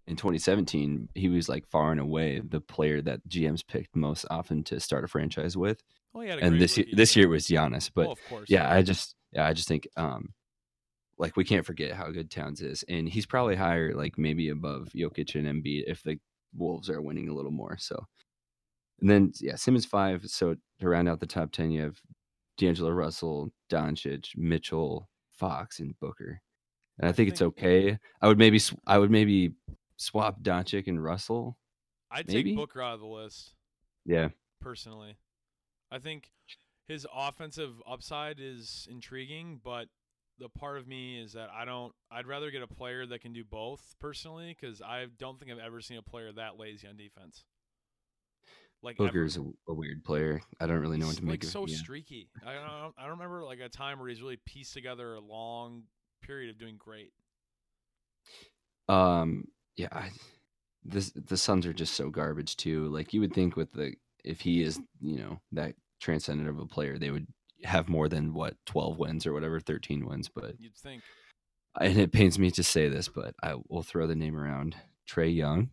[SPEAKER 2] in 2017 he was like far and away the player that GMs picked most often to start a franchise with
[SPEAKER 1] Oh,
[SPEAKER 2] and this year this year was Giannis but
[SPEAKER 1] oh, of course.
[SPEAKER 2] yeah I just yeah I just think um like we can't forget how good Towns is and he's probably higher like maybe above Jokic and Embiid if the Wolves are winning a little more so and then yeah Simmons 5 so to round out the top 10 you have D'Angelo Russell Doncic Mitchell Fox and Booker and I,
[SPEAKER 1] I
[SPEAKER 2] think, it's okay. I would maybe I would maybe swap Doncic and Russell.
[SPEAKER 1] I'd
[SPEAKER 2] maybe?
[SPEAKER 1] take Booker out of the list.
[SPEAKER 2] Yeah,
[SPEAKER 1] personally. I think his offensive upside is intriguing, but the part of me is that I don't. I'd rather get a player that can do both personally, because I don't think I've ever seen a player that lazy on defense. Like ever.
[SPEAKER 2] Booker's a, a weird player. I don't really know what to make
[SPEAKER 1] like
[SPEAKER 2] of
[SPEAKER 1] so
[SPEAKER 2] him. yeah.
[SPEAKER 1] streaky. I don't. I don't remember like a time where he's really pieced together a long period of doing great.
[SPEAKER 2] Um, yeah, I, this the Suns are just so garbage too. Like you would think with the if he is you know that transcendent of a player, they would have more than what twelve wins or whatever, thirteen wins. But
[SPEAKER 1] You'd think.
[SPEAKER 2] and it pains me to say this, but I will throw the name around. Trae Young.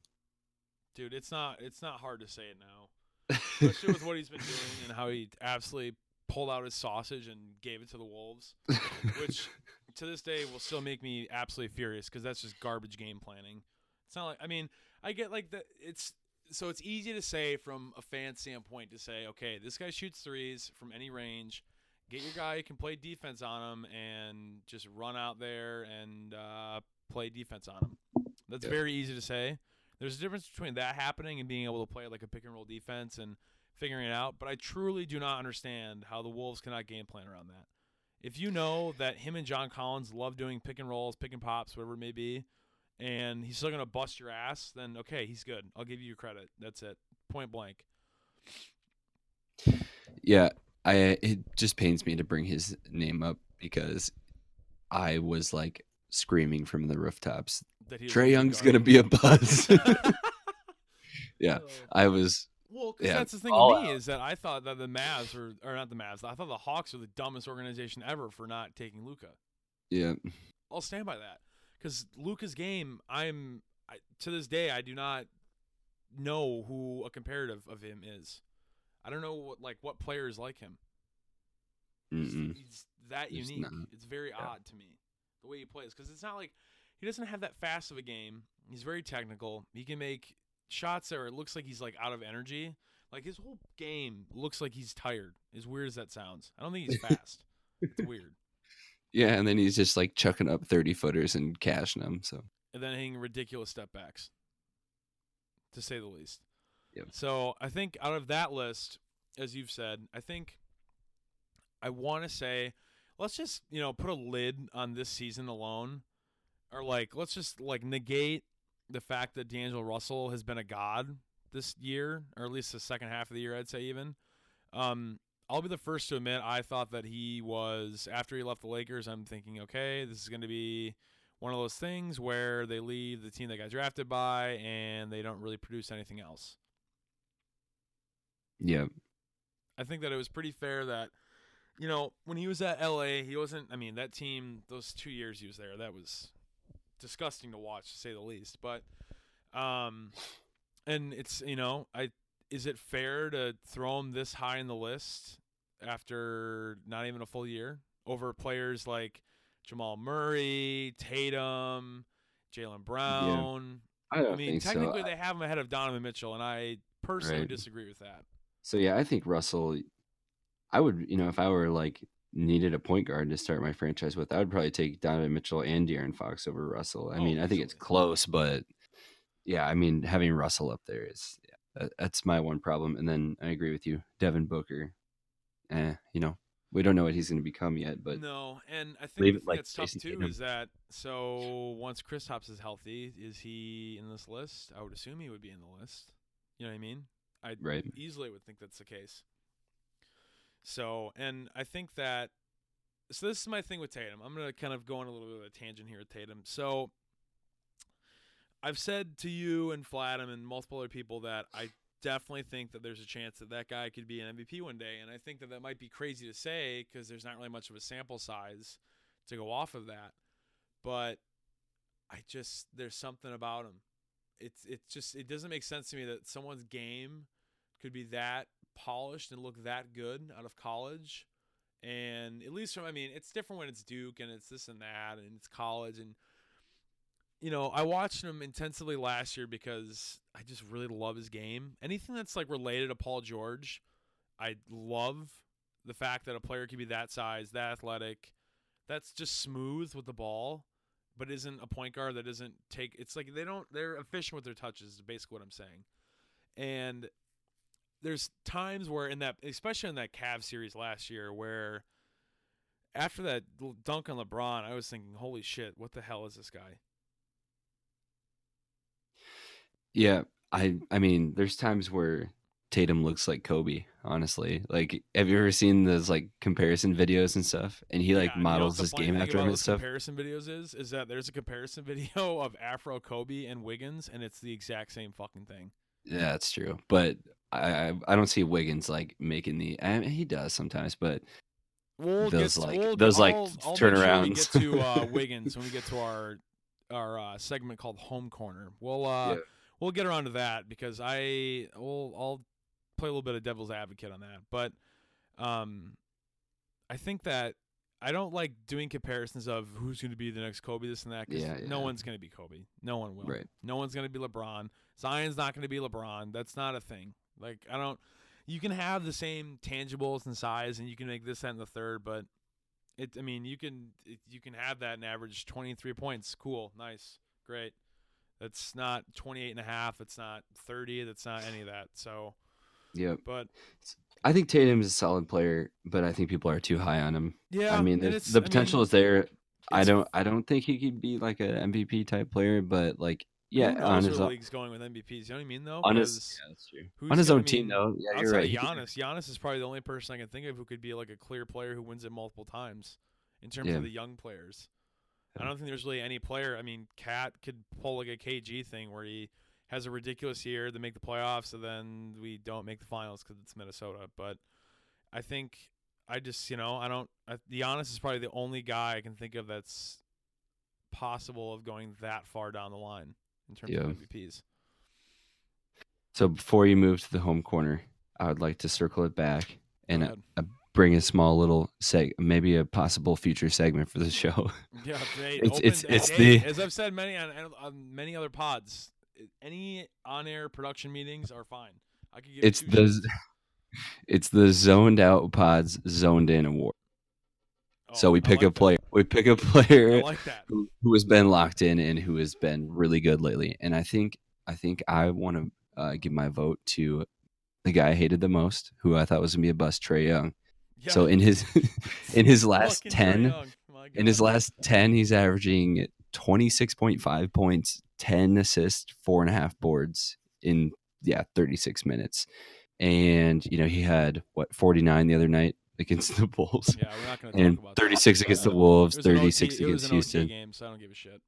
[SPEAKER 1] Dude, it's not it's not hard to say it now. Especially with what he's been doing and how he absolutely pulled out his sausage and gave it to the Wolves, which to this day will still make me absolutely furious because that's just garbage game planning. It's not like I mean, I get like the it's so it's easy to say from a fan standpoint to say, okay, this guy shoots threes from any range. Get your guy who can play defense on him and just run out there and uh, play defense on him. That's
[SPEAKER 2] Yeah.
[SPEAKER 1] very easy to say. There's a difference between that happening and being able to play like a pick and roll defense and figuring it out. But I truly do not understand how the Wolves cannot game plan around that. If you know that him and John Collins love doing pick and rolls, pick and pops, whatever it may be, and he's still gonna bust your ass, then okay, he's good. I'll give you your credit. That's it. Point blank.
[SPEAKER 2] Yeah, I it just pains me to bring his name up because I was like screaming from the rooftops.
[SPEAKER 1] That he
[SPEAKER 2] Trae
[SPEAKER 1] gonna
[SPEAKER 2] Young's gonna be a buzz. Yeah,
[SPEAKER 1] Oh.
[SPEAKER 2] I was.
[SPEAKER 1] Well, 'cause
[SPEAKER 2] Yeah,
[SPEAKER 1] that's the thing with me is that I thought that the Mavs or or not the Mavs. I thought the Hawks were the dumbest organization ever for not taking Luka.
[SPEAKER 2] Yeah,
[SPEAKER 1] I'll stand by that because Luka's game. I'm I, to this day I do not know who a comparative of him is. I don't know what like what players like him. He's, he's that
[SPEAKER 2] There's
[SPEAKER 1] unique.
[SPEAKER 2] not.
[SPEAKER 1] It's very
[SPEAKER 2] Yeah.
[SPEAKER 1] odd to me the way he plays because it's not like he doesn't have that fast of a game. He's very technical. He can make shots that are, it looks like he's like out of energy. Like his whole game looks like he's tired. As weird as that sounds, I don't think he's fast. it's weird.
[SPEAKER 2] Yeah, and then he's just like chucking up thirty footers and cashing them. So
[SPEAKER 1] and then hitting ridiculous step backs, to say the least.
[SPEAKER 2] Yep.
[SPEAKER 1] So I think out of that list, as you've said, I think I want to say, let's just you know put a lid on this season alone, or like let's just like negate the fact that D'Angelo Russell has been a god this year, or at least the second half of the year, I'd say even. Um, I'll be the first to admit I thought that he was after he left the Lakers. I'm thinking, okay, this is going to be one of those things where they leave the team they got drafted by and they don't really produce anything else.
[SPEAKER 2] Yeah.
[SPEAKER 1] I think that it was pretty fair that, you know, when he was at LA, he wasn't. I mean, that team, those two years he was there, that was disgusting to watch, to say the least. But, um, and it's you know, I is it fair to throw him this high in the list after not even a full year over players like Jamal Murray, Tatum, Jaylen Brown?
[SPEAKER 2] I don't
[SPEAKER 1] I mean,
[SPEAKER 2] think so.
[SPEAKER 1] technically they have him ahead of Donovan Mitchell, and I personally
[SPEAKER 2] Right.
[SPEAKER 1] disagree with that.
[SPEAKER 2] So yeah, I think Russell. I would, you know, if I were like needed a point guard to start my franchise with, I would probably take Donovan Mitchell and De'Aaron Fox over Russell. I
[SPEAKER 1] Oh,
[SPEAKER 2] mean, I think it's close, but yeah, I mean, having Russell up there is yeah, that's my one problem. And then I agree with you, Devin Booker. Eh, you know, we don't know what he's going to become yet, but
[SPEAKER 1] no, and I think
[SPEAKER 2] leave
[SPEAKER 1] the thing
[SPEAKER 2] like
[SPEAKER 1] that's tough too
[SPEAKER 2] Tatum.
[SPEAKER 1] is that so once Kristaps is healthy, is he in this list? I would assume he would be in the list. You know what I mean? I
[SPEAKER 2] right,
[SPEAKER 1] easily would think that's the case. So, and I think that so this is my thing with Tatum. I'm gonna kind of go on a little bit of a tangent here with Tatum. So, I've said to you and Flatum and multiple other people that I definitely think that there's a chance that that guy could be an MVP one day, and I think that that might be crazy to say because there's not really much of a sample size to go off of that. But I just there's something about him. It's it's just it doesn't make sense to me that someone's game could be that polished and look that good out of college. And at least from I mean, it's different when it's Duke and it's this and that and it's college and you know, I watched him intensively last year because I just really love his game. Anything that's like related to Paul George, I love the fact that a player can be that size, that athletic, that's just smooth with the ball, but isn't a point guard that doesn't take it's like they don't they're efficient with their touches, is basically what I'm saying. And there's times where in that especially in that Cavs series last year where after that dunk on LeBron, I was thinking, "Holy shit, what the hell is this guy?"
[SPEAKER 2] Yeah. I, I mean, there's times where Tatum looks like Kobe. Honestly, like, have you ever seen those like comparison videos and stuff? And he like
[SPEAKER 1] Yeah, you know
[SPEAKER 2] models his game after him and stuff.
[SPEAKER 1] Comparison videos is is that there's a comparison video of Afro Kobe and Wiggins, and it's the exact same fucking thing.
[SPEAKER 2] Yeah, that's true. But I, I don't see Wiggins like making the. I mean, he does sometimes, but
[SPEAKER 1] We'll
[SPEAKER 2] Those,
[SPEAKER 1] get
[SPEAKER 2] like-
[SPEAKER 1] we'll,
[SPEAKER 2] those, like,
[SPEAKER 1] I'll, I'll
[SPEAKER 2] turnarounds.
[SPEAKER 1] Sure we get to uh, Wiggins when we get to our our uh, segment called Home Corner. We'll uh,
[SPEAKER 2] Yeah.
[SPEAKER 1] We'll get around to that because I will I'll play a little bit of devil's advocate on that, but um, I think that. I don't like doing comparisons of who's going to be the next Kobe, this and that. 'cause
[SPEAKER 2] Yeah,
[SPEAKER 1] no one's going to be Kobe. No one will.
[SPEAKER 2] Right.
[SPEAKER 1] No one's going to be LeBron. Zion's not going to be LeBron. That's not a thing. Like I don't. You can have the same tangibles and size, and you can make this, that, and the third, but it. I mean, you can it, you can have that and average twenty three points. Cool, nice, great. That's not 28 and a half. It's not 30. That's not any of that. So,
[SPEAKER 2] yeah,
[SPEAKER 1] but
[SPEAKER 2] I think Tatum's a solid player, but I think people are too high on him.
[SPEAKER 1] yeah,
[SPEAKER 2] I mean,
[SPEAKER 1] it's-
[SPEAKER 2] the
[SPEAKER 1] I mean,
[SPEAKER 2] potential is there. I don't I don't think he could be like a MVP type player, but like yeah, on his own,
[SPEAKER 1] league's going with MVPs. You know what I mean, though.
[SPEAKER 2] on his yeah, that's true.
[SPEAKER 1] who's
[SPEAKER 2] on his own
[SPEAKER 1] I
[SPEAKER 2] team
[SPEAKER 1] mean,
[SPEAKER 2] though. Yeah, you're right.
[SPEAKER 1] Giannis, Giannis is probably the only person I can think of who could be like a clear player who wins it multiple times in terms
[SPEAKER 2] Yeah.
[SPEAKER 1] of the young players. I don't think there's really any player. I mean, KAT could pull like a KG thing where he has a ridiculous year, to make the playoffs, and then we don't make the finals because it's Minnesota. But I think I just, you know, I don't. I, Giannis is probably the only guy I can think of that's possible of going that far down the line in terms
[SPEAKER 2] Yeah.
[SPEAKER 1] of MVPs.
[SPEAKER 2] So before you move to the home corner, I would like to circle it back and
[SPEAKER 1] ahead.
[SPEAKER 2] uh, bring a small little seg, maybe a possible future segment for the show.
[SPEAKER 1] Yeah,
[SPEAKER 2] It's-
[SPEAKER 1] open,
[SPEAKER 2] it's- it's the-
[SPEAKER 1] as I've said many on, on many other pods. Any on-air production meetings are fine. I could give
[SPEAKER 2] it's the
[SPEAKER 1] shits.
[SPEAKER 2] it's the zoned out pods zoned in award.
[SPEAKER 1] Oh,
[SPEAKER 2] so we pick
[SPEAKER 1] like
[SPEAKER 2] a player. We pick a player
[SPEAKER 1] like that.
[SPEAKER 2] who, who has been locked in and who has been really good lately. And I think I think I want to uh, give my vote to the guy I hated the most, who I thought was gonna be a bust, Trae Young. So in his in his last 10 in his last 10 he's averaging 26.5 points 10 assists four and a half boards in yeah 36 minutes. And you know he had what 49 the other night against the bulls
[SPEAKER 1] Yeah, we're not going
[SPEAKER 2] and
[SPEAKER 1] to talk about that.
[SPEAKER 2] 36 against the wolves
[SPEAKER 1] was an OT
[SPEAKER 2] 36 against houston.
[SPEAKER 1] game, so I don't give a shit.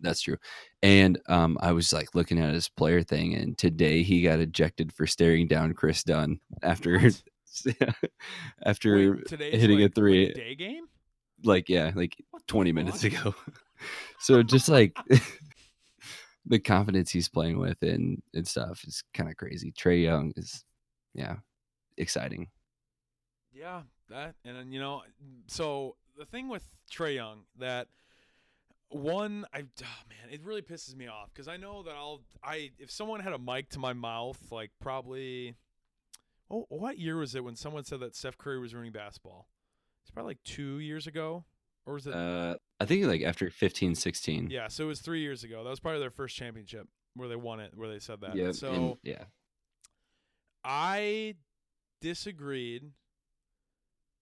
[SPEAKER 2] that's true. And um i was like looking at his player thing and today he got ejected for staring down kris dunn after after
[SPEAKER 1] Wait,
[SPEAKER 2] hitting a three.
[SPEAKER 1] like day game.
[SPEAKER 2] like yeah like 20 minutes
[SPEAKER 1] fuck?
[SPEAKER 2] ago. so just like the confidence he's playing with and and stuff is kind of crazy. Trae Young is yeah, exciting.
[SPEAKER 1] Yeah, that and then you know, so the thing with Trae Young that one, I oh man, it really pisses me off because I know that I'll I if someone had a mic to my mouth, like probably, oh, what year was it when someone said that Steph Curry was ruining basketball? It's probably like two years ago, or was it?
[SPEAKER 2] Uh I think like after 15 16.
[SPEAKER 1] yeah, so it was three years ago. That was probably their first championship where they won it, where they said that.
[SPEAKER 2] Yeah,
[SPEAKER 1] so.
[SPEAKER 2] and- yeah.
[SPEAKER 1] I disagreed.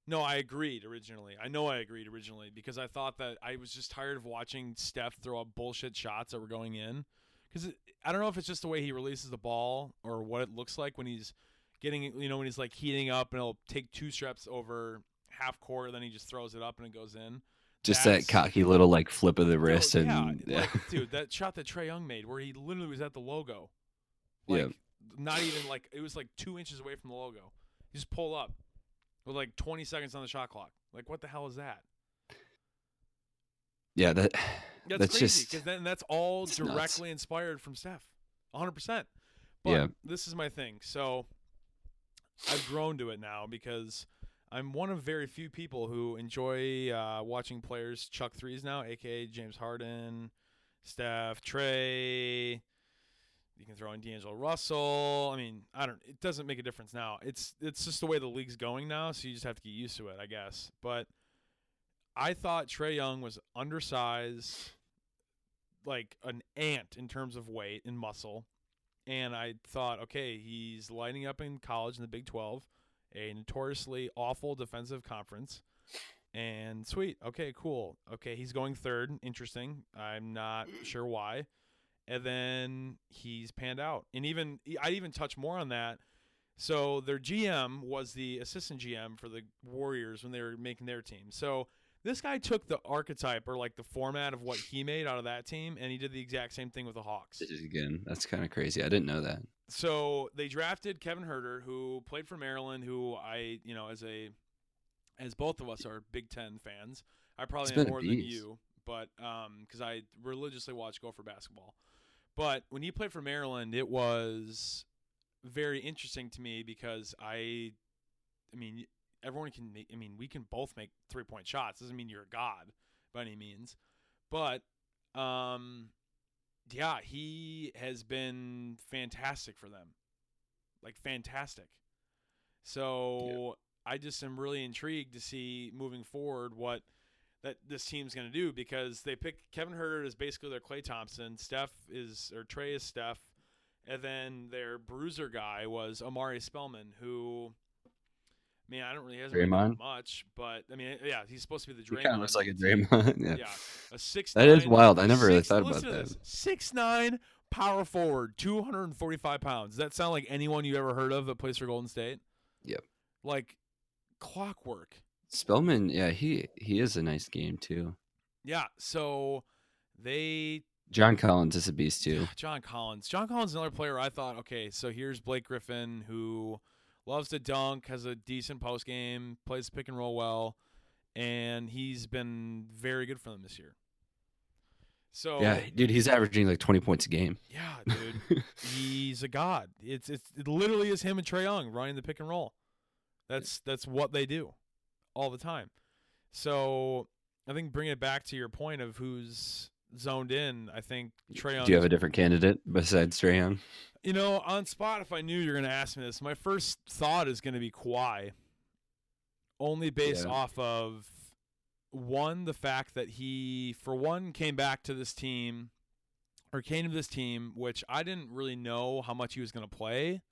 [SPEAKER 1] No, I agreed originally. I know I agreed originally because I thought that I was just tired of watching Steph throw up bullshit shots that were going in. Because I don't know if it's just the way he releases the ball or what it looks like when he's getting, you know, when he's like heating up and he'll take two steps over half court, then he just throws it up and it goes in.
[SPEAKER 2] Just
[SPEAKER 1] That's-
[SPEAKER 2] that cocky little like flip of the
[SPEAKER 1] Dude,
[SPEAKER 2] wrist and
[SPEAKER 1] yeah,
[SPEAKER 2] yeah.
[SPEAKER 1] like, dude, that shot that Trae Young made where he literally was at the logo. Like,
[SPEAKER 2] Yeah.
[SPEAKER 1] not even like it was like two inches away from the logo. He just pull up with like 20 seconds on the shot clock. Like, what the hell is that?
[SPEAKER 2] yeah, that
[SPEAKER 1] That's,
[SPEAKER 2] that's
[SPEAKER 1] crazy
[SPEAKER 2] just
[SPEAKER 1] because then that's all
[SPEAKER 2] it's nuts.
[SPEAKER 1] directly inspired from Steph, 100. percent But
[SPEAKER 2] Yeah.
[SPEAKER 1] this is my thing. So I've grown to it now because I'm one of very few people who enjoy uh, watching players chuck threes now, aka James Harden, Steph, Trae. You can throw in D'Angelo Russell. I mean, I don't. It doesn't make a difference now. It's it's just the way the league's going now, so you just have to get used to it, I guess. But I thought Trae Young was undersized, like an ant in terms of weight and muscle. And I thought, okay, he's lighting up in college in the Big 12, a notoriously awful defensive conference. And sweet. Okay, cool. Okay, he's going third. Interesting. I'm not sure why. And then he's panned out. And even I even touch more on that. So their GM was the assistant GM for the Warriors when they were making their team. So this guy took the archetype or like the format of what he made out of that team and he did the exact same thing with the Hawks.
[SPEAKER 2] again, that's kind of crazy. I didn't know that.
[SPEAKER 1] So they drafted Kevin Huerter who played for Maryland who I, you know, as a as both of us are Big 10 fans. I probably am more than you, but um cuz I religiously watch Gopher basketball. But when he played for Maryland, it was very interesting to me because I I mean, everyone can make I mean, we can both make three-point shots. Doesn't mean you're a god by any means. But um yeah, he has been fantastic for them. Like fantastic. So I just am really intrigued to see moving forward what that this team's going to do because they pick Kevin Huerter as basically their Klay Thompson, Steph is or Trae is Steph, and then their bruiser guy was Omari Spellman, who, man, I don't really
[SPEAKER 2] Draymond?
[SPEAKER 1] much, but I mean, eh, yeah, he's supposed to be the
[SPEAKER 2] He kind of looks like a. Dream. yeah.
[SPEAKER 1] Yeah, a six.
[SPEAKER 2] That is wild. I never really thought about that.
[SPEAKER 1] Six nine power forward, two hundred and forty five pounds. Does that sound like anyone you ever heard of that plays for Golden State?
[SPEAKER 2] Yep.
[SPEAKER 1] Like clockwork.
[SPEAKER 2] Spellman, yeah, he he is a nice game too.
[SPEAKER 1] Yeah. So they
[SPEAKER 2] John Collins is a beast too.
[SPEAKER 1] John Collins. John Collins is another player I thought, okay, so here's Blake Griffin who loves to dunk, has a decent post game, plays pick and roll well, and he's been very good for them this year. So
[SPEAKER 2] Yeah, dude, he's averaging like 20 points a game.
[SPEAKER 1] yeah, dude. he's a god. It's it's it literally is him and Trae Young running the pick and roll. That's that's what they do all the time. So I think bringing it back to your point of who's zoned in, I think Trae Young.
[SPEAKER 2] Do you have a different candidate besides Trae Young?
[SPEAKER 1] you know, on spot, if I knew you were going to ask me this, my first thought is going to be Kawhi. Only based
[SPEAKER 2] Yeah.
[SPEAKER 1] off of one, the fact that he, for one, came back to this team or came to this team, which I didn't really know how much he was going to play.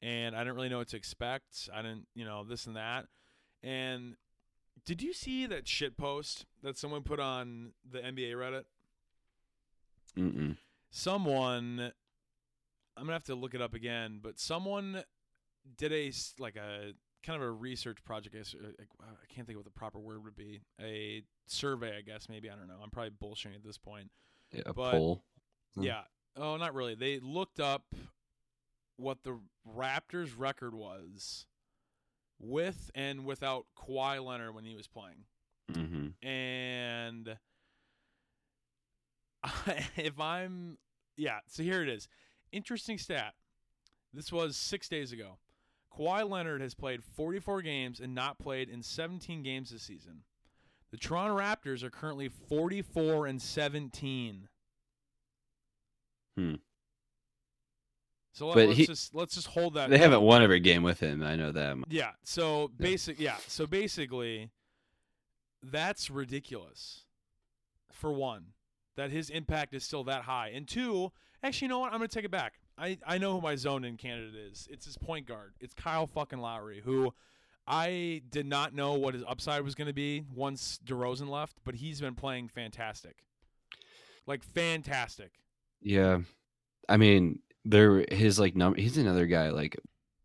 [SPEAKER 1] And I didn't really know what to expect. I didn't, you know, this and that. And did you see that shit post that someone put on the NBA Reddit?
[SPEAKER 2] Mm-mm.
[SPEAKER 1] Someone, I'm gonna have to look it up again, but someone did a like a kind of a research project. I guess, uh, like, uh, I can't think of what the proper word would be. A survey, I guess. Maybe I don't know. I'm probably bullshitting at this point.
[SPEAKER 2] Yeah, a
[SPEAKER 1] But-
[SPEAKER 2] poll. Hmm.
[SPEAKER 1] Yeah. Oh, not really. They looked up what the Raptors' record was with and without Kawhi Leonard when he was playing.
[SPEAKER 2] Mm-hmm.
[SPEAKER 1] And if I'm, yeah, so here it is. Interesting stat. This was six days ago. Kawhi Leonard has played 44 games and not played in 17 games this season. The Toronto Raptors are currently 44 and 17.
[SPEAKER 2] Hmm.
[SPEAKER 1] So let, us just let's just hold that.
[SPEAKER 2] They haven't won every game with him. I know that.
[SPEAKER 1] Yeah. So basic. Yeah. So basically, that's ridiculous. For one, that his impact is still that high, and two, actually, you know what? I'm gonna take it back. I I know who my zone in candidate is. It's his point guard. It's Kyle fucking Lowry, who I did not know what his upside was gonna be once DeRozan left, but he's been playing fantastic. Like fantastic.
[SPEAKER 2] Yeah, I mean, there his like number. He's another guy. Like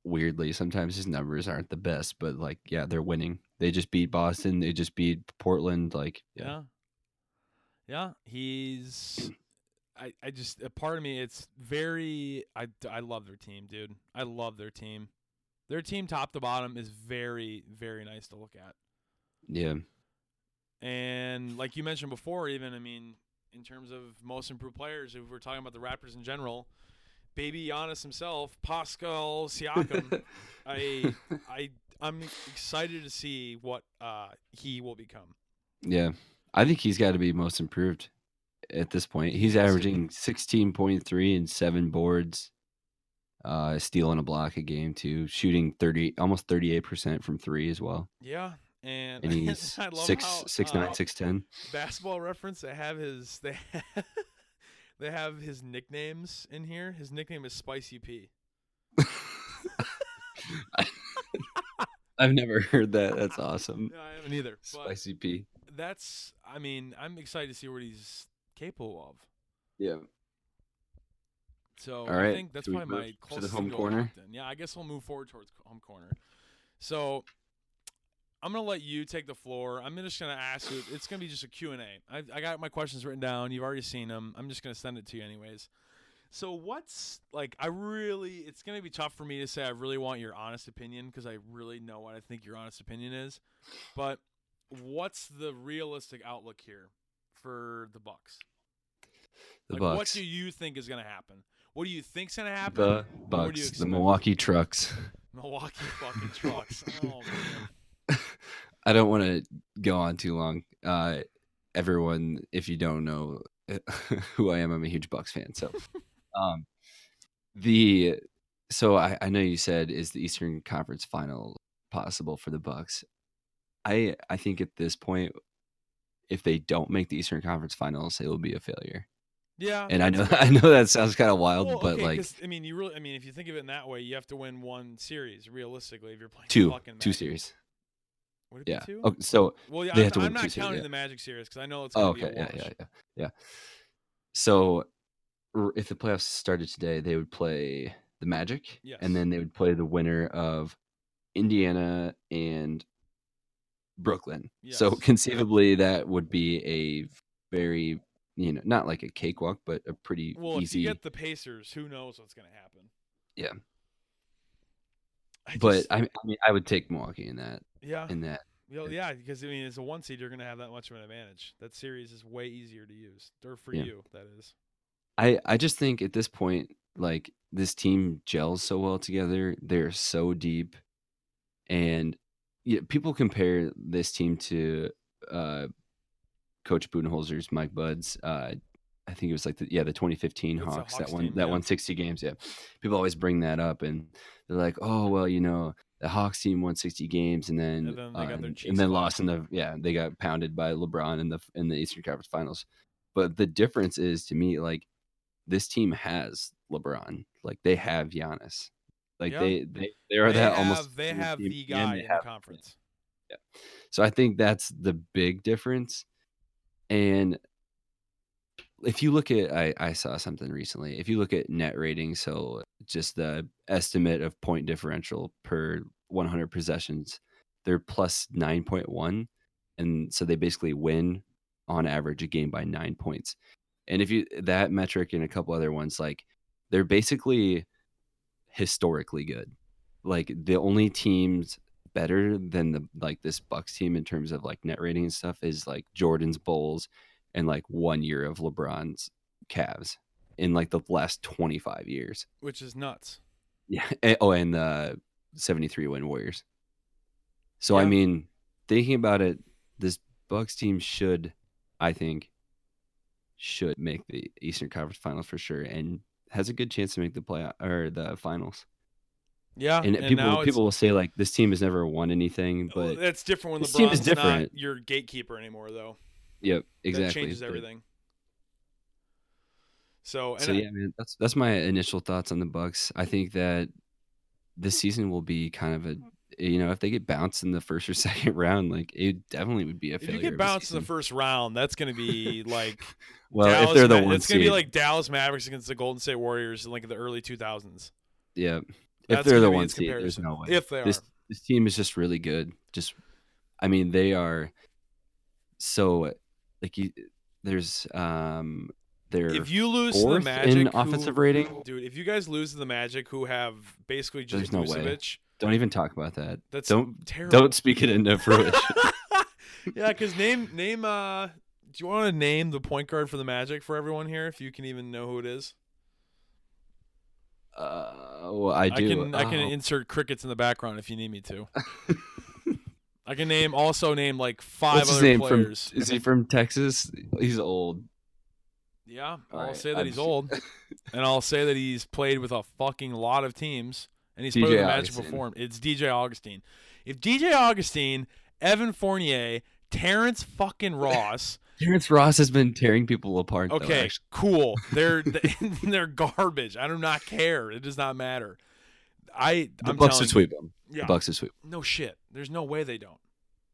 [SPEAKER 2] weirdly, sometimes his numbers aren't the best, but like yeah, they're winning. They just beat Boston. They just beat Portland. Like yeah,
[SPEAKER 1] Yeah. Yeah, he's I I just a part of me it's very I I love their team, dude. I love their team. Their team top to bottom is very very nice to look at.
[SPEAKER 2] yeah,
[SPEAKER 1] And like you mentioned before even I mean in terms of most improved players if we're talking about the Raptors in general, baby Giannis himself, Pascal Siakam, I I I'm excited to see what uh he will become.
[SPEAKER 2] yeah. I think he's got to be most improved at this point. He's averaging sixteen point three and seven boards, uh, stealing a block a game too, shooting thirty almost thirty eight percent from three as well.
[SPEAKER 1] Yeah, and,
[SPEAKER 2] And he's
[SPEAKER 1] I love
[SPEAKER 2] six
[SPEAKER 1] how,
[SPEAKER 2] six
[SPEAKER 1] uh,
[SPEAKER 2] nine six ten.
[SPEAKER 1] basketball reference. They have his they they have his nicknames in here. His nickname is Spicy P.
[SPEAKER 2] I've never heard that. That's awesome.
[SPEAKER 1] Yeah, I haven't either. But
[SPEAKER 2] Spicy P.
[SPEAKER 1] that's I mean I'm excited to see what he's capable of.
[SPEAKER 2] Yeah.
[SPEAKER 1] So
[SPEAKER 2] All
[SPEAKER 1] I think that's
[SPEAKER 2] should
[SPEAKER 1] probably my
[SPEAKER 2] move to the home
[SPEAKER 1] thing to a
[SPEAKER 2] corner?
[SPEAKER 1] Yeah, I guess we'll move forward towards home corner. So I'm gonna let you take the floor. I'm just gonna ask you. It's gonna be just a Q and A. I, I got my questions written down. You've already seen them. I'm just gonna send it to you anyways. So what's like? I really. It's gonna be tough for me to say. I really want your honest opinion because I really know what I think your honest opinion is. But what's the realistic outlook here for the Bucks?
[SPEAKER 2] The
[SPEAKER 1] like,
[SPEAKER 2] Bucks.
[SPEAKER 1] What do you think is gonna happen? What do you think's gonna happen?
[SPEAKER 2] the Bucks, the? Milwaukee Trucks.
[SPEAKER 1] Milwaukee fucking trucks. Oh man.
[SPEAKER 2] I don't want to go on too long. Uh, everyone, if you don't know who I am, I'm a huge Bucks fan. So, um, the so I, I know you said is the Eastern Conference Final possible for the Bucks. I I think at this point, if they don't make the Eastern Conference Finals, it will be a failure.
[SPEAKER 1] Yeah.
[SPEAKER 2] And I know
[SPEAKER 1] fair.
[SPEAKER 2] I know that sounds kind of wild,
[SPEAKER 1] Well,
[SPEAKER 2] but
[SPEAKER 1] okay,
[SPEAKER 2] like
[SPEAKER 1] I mean, you really, I mean, if you think of it in that way, you have to win one series realistically if you're playing
[SPEAKER 2] two
[SPEAKER 1] fucking
[SPEAKER 2] two series.
[SPEAKER 1] Would it be
[SPEAKER 2] Yeah.
[SPEAKER 1] two?
[SPEAKER 2] Okay, so
[SPEAKER 1] Well, yeah,
[SPEAKER 2] they
[SPEAKER 1] I'm,
[SPEAKER 2] have to
[SPEAKER 1] I'm
[SPEAKER 2] win
[SPEAKER 1] not
[SPEAKER 2] two series,
[SPEAKER 1] counting
[SPEAKER 2] yeah.
[SPEAKER 1] the Magic series because I know it's gonna
[SPEAKER 2] Oh,
[SPEAKER 1] be
[SPEAKER 2] okay,
[SPEAKER 1] a
[SPEAKER 2] yeah,
[SPEAKER 1] wash.
[SPEAKER 2] yeah, yeah, yeah. So, r- if the playoffs started today, they would play the Magic,
[SPEAKER 1] Yes.
[SPEAKER 2] and then they would play the winner of Indiana and Brooklyn. So
[SPEAKER 1] Yes.
[SPEAKER 2] conceivably, that would be a very, you know, not like a cakewalk, but a pretty
[SPEAKER 1] Well, if
[SPEAKER 2] easy.
[SPEAKER 1] you get the Pacers, who knows what's gonna happen?
[SPEAKER 2] Yeah.
[SPEAKER 1] I
[SPEAKER 2] but
[SPEAKER 1] just-
[SPEAKER 2] I, I mean, I would take Milwaukee in that.
[SPEAKER 1] yeah,
[SPEAKER 2] In that,
[SPEAKER 1] Well, yeah, because I mean, as a one seed, you're gonna have that much of an advantage. That series is way easier to use, or for
[SPEAKER 2] Yeah.
[SPEAKER 1] you, that is.
[SPEAKER 2] I I just think at this point, like this team gels so well together. They're so deep, and yeah, people compare this team to uh, Coach Budenholzer's Mike Buds. Uh, I think it was like the yeah the 2015
[SPEAKER 1] It's
[SPEAKER 2] Hawks,
[SPEAKER 1] Hawks
[SPEAKER 2] that one
[SPEAKER 1] team,
[SPEAKER 2] that
[SPEAKER 1] yeah.
[SPEAKER 2] won 60 games. Yeah, people always bring that up, and they're like, oh well, you know. The Hawks team won 60 games, and then
[SPEAKER 1] And then they got
[SPEAKER 2] uh, and then lost in the yeah they got pounded by LeBron in the in the Eastern Conference Finals. But the difference is to me like this team has LeBron. Like they have Giannis. Like
[SPEAKER 1] Yeah.
[SPEAKER 2] they they they are
[SPEAKER 1] they
[SPEAKER 2] that
[SPEAKER 1] have,
[SPEAKER 2] almost
[SPEAKER 1] they have the guy in the conference.
[SPEAKER 2] So I think that's the big difference. And if you look at, I, I saw something recently. If you look at net rating, so just the estimate of point differential per 100 possessions, they're plus 9.1. And so they basically win on average a game by nine points. And if you, that metric and a couple other ones, like they're basically historically good. Like the only teams better than the like this Bucks team in terms of like net rating and stuff is like Jordan's Bulls and like one year of LeBron's Cavs in like the last 25 years.
[SPEAKER 1] Which is nuts.
[SPEAKER 2] Yeah. And- oh, and the 73 win Warriors. So I mean, thinking about it, this Bucks team should, I think, should make the Eastern Conference Finals for sure, and has a good chance to make the play or the finals.
[SPEAKER 1] Yeah.
[SPEAKER 2] And,
[SPEAKER 1] and
[SPEAKER 2] people people will say like this team has never won anything,
[SPEAKER 1] well,
[SPEAKER 2] but
[SPEAKER 1] that's different when
[SPEAKER 2] this team is
[SPEAKER 1] not
[SPEAKER 2] different.
[SPEAKER 1] your gatekeeper anymore, though.
[SPEAKER 2] yep, exactly.
[SPEAKER 1] That changes
[SPEAKER 2] but-
[SPEAKER 1] everything. So, and
[SPEAKER 2] So
[SPEAKER 1] I-
[SPEAKER 2] yeah, man, that's that's my initial thoughts on the Bucks. I think that this season will be kind of a you know if they get bounced in the first or second round, like it definitely would be a
[SPEAKER 1] if
[SPEAKER 2] failure.
[SPEAKER 1] you get bounced in the first round, that's going to be like
[SPEAKER 2] well,
[SPEAKER 1] Dallas
[SPEAKER 2] if they're the
[SPEAKER 1] Ma-
[SPEAKER 2] one
[SPEAKER 1] it's going to be like Dallas Mavericks against the Golden State Warriors in like the early 2000s.
[SPEAKER 2] yeah, if they're the one seed, there's no way.
[SPEAKER 1] If they are.
[SPEAKER 2] this this team is just really good. Just, I mean, they are so like you. There's um, they're
[SPEAKER 1] if you lose the Magic,
[SPEAKER 2] in
[SPEAKER 1] who-
[SPEAKER 2] offensive rating.
[SPEAKER 1] dude, if you guys lose to the Magic, who have basically just
[SPEAKER 2] There's no way.
[SPEAKER 1] Vucevic,
[SPEAKER 2] Don't even talk about that.
[SPEAKER 1] that's
[SPEAKER 2] Don't
[SPEAKER 1] terrible.
[SPEAKER 2] don't speak it into fruition.
[SPEAKER 1] yeah, because name name uh, do you want to name the point guard for the Magic for everyone here? If you can even know who it is,
[SPEAKER 2] uh, well, I
[SPEAKER 1] I,
[SPEAKER 2] do.
[SPEAKER 1] can I can
[SPEAKER 2] Oh.
[SPEAKER 1] insert crickets in the background if you need me to. I can name also name like five
[SPEAKER 2] What's
[SPEAKER 1] other players.
[SPEAKER 2] from? Is he from Texas? He's old.
[SPEAKER 1] Yeah, I'll
[SPEAKER 2] Alright,
[SPEAKER 1] say that
[SPEAKER 2] I've
[SPEAKER 1] he's old, and I'll say that he's played with a fucking lot of teams, and he's
[SPEAKER 2] DJ
[SPEAKER 1] played with the Magic Augustin. It's DJ Augustin. If DJ Augustin, Evan Fournier, Terrence fucking Ross,
[SPEAKER 2] Terrence Ross has been tearing people apart.
[SPEAKER 1] okay,
[SPEAKER 2] actually.
[SPEAKER 1] cool. They're they're garbage. I do not care. It does not matter. I
[SPEAKER 2] the
[SPEAKER 1] I'm
[SPEAKER 2] Bucks would sweep them.
[SPEAKER 1] Yeah,
[SPEAKER 2] The Bucks would sweep.
[SPEAKER 1] no shit. There's no way they don't.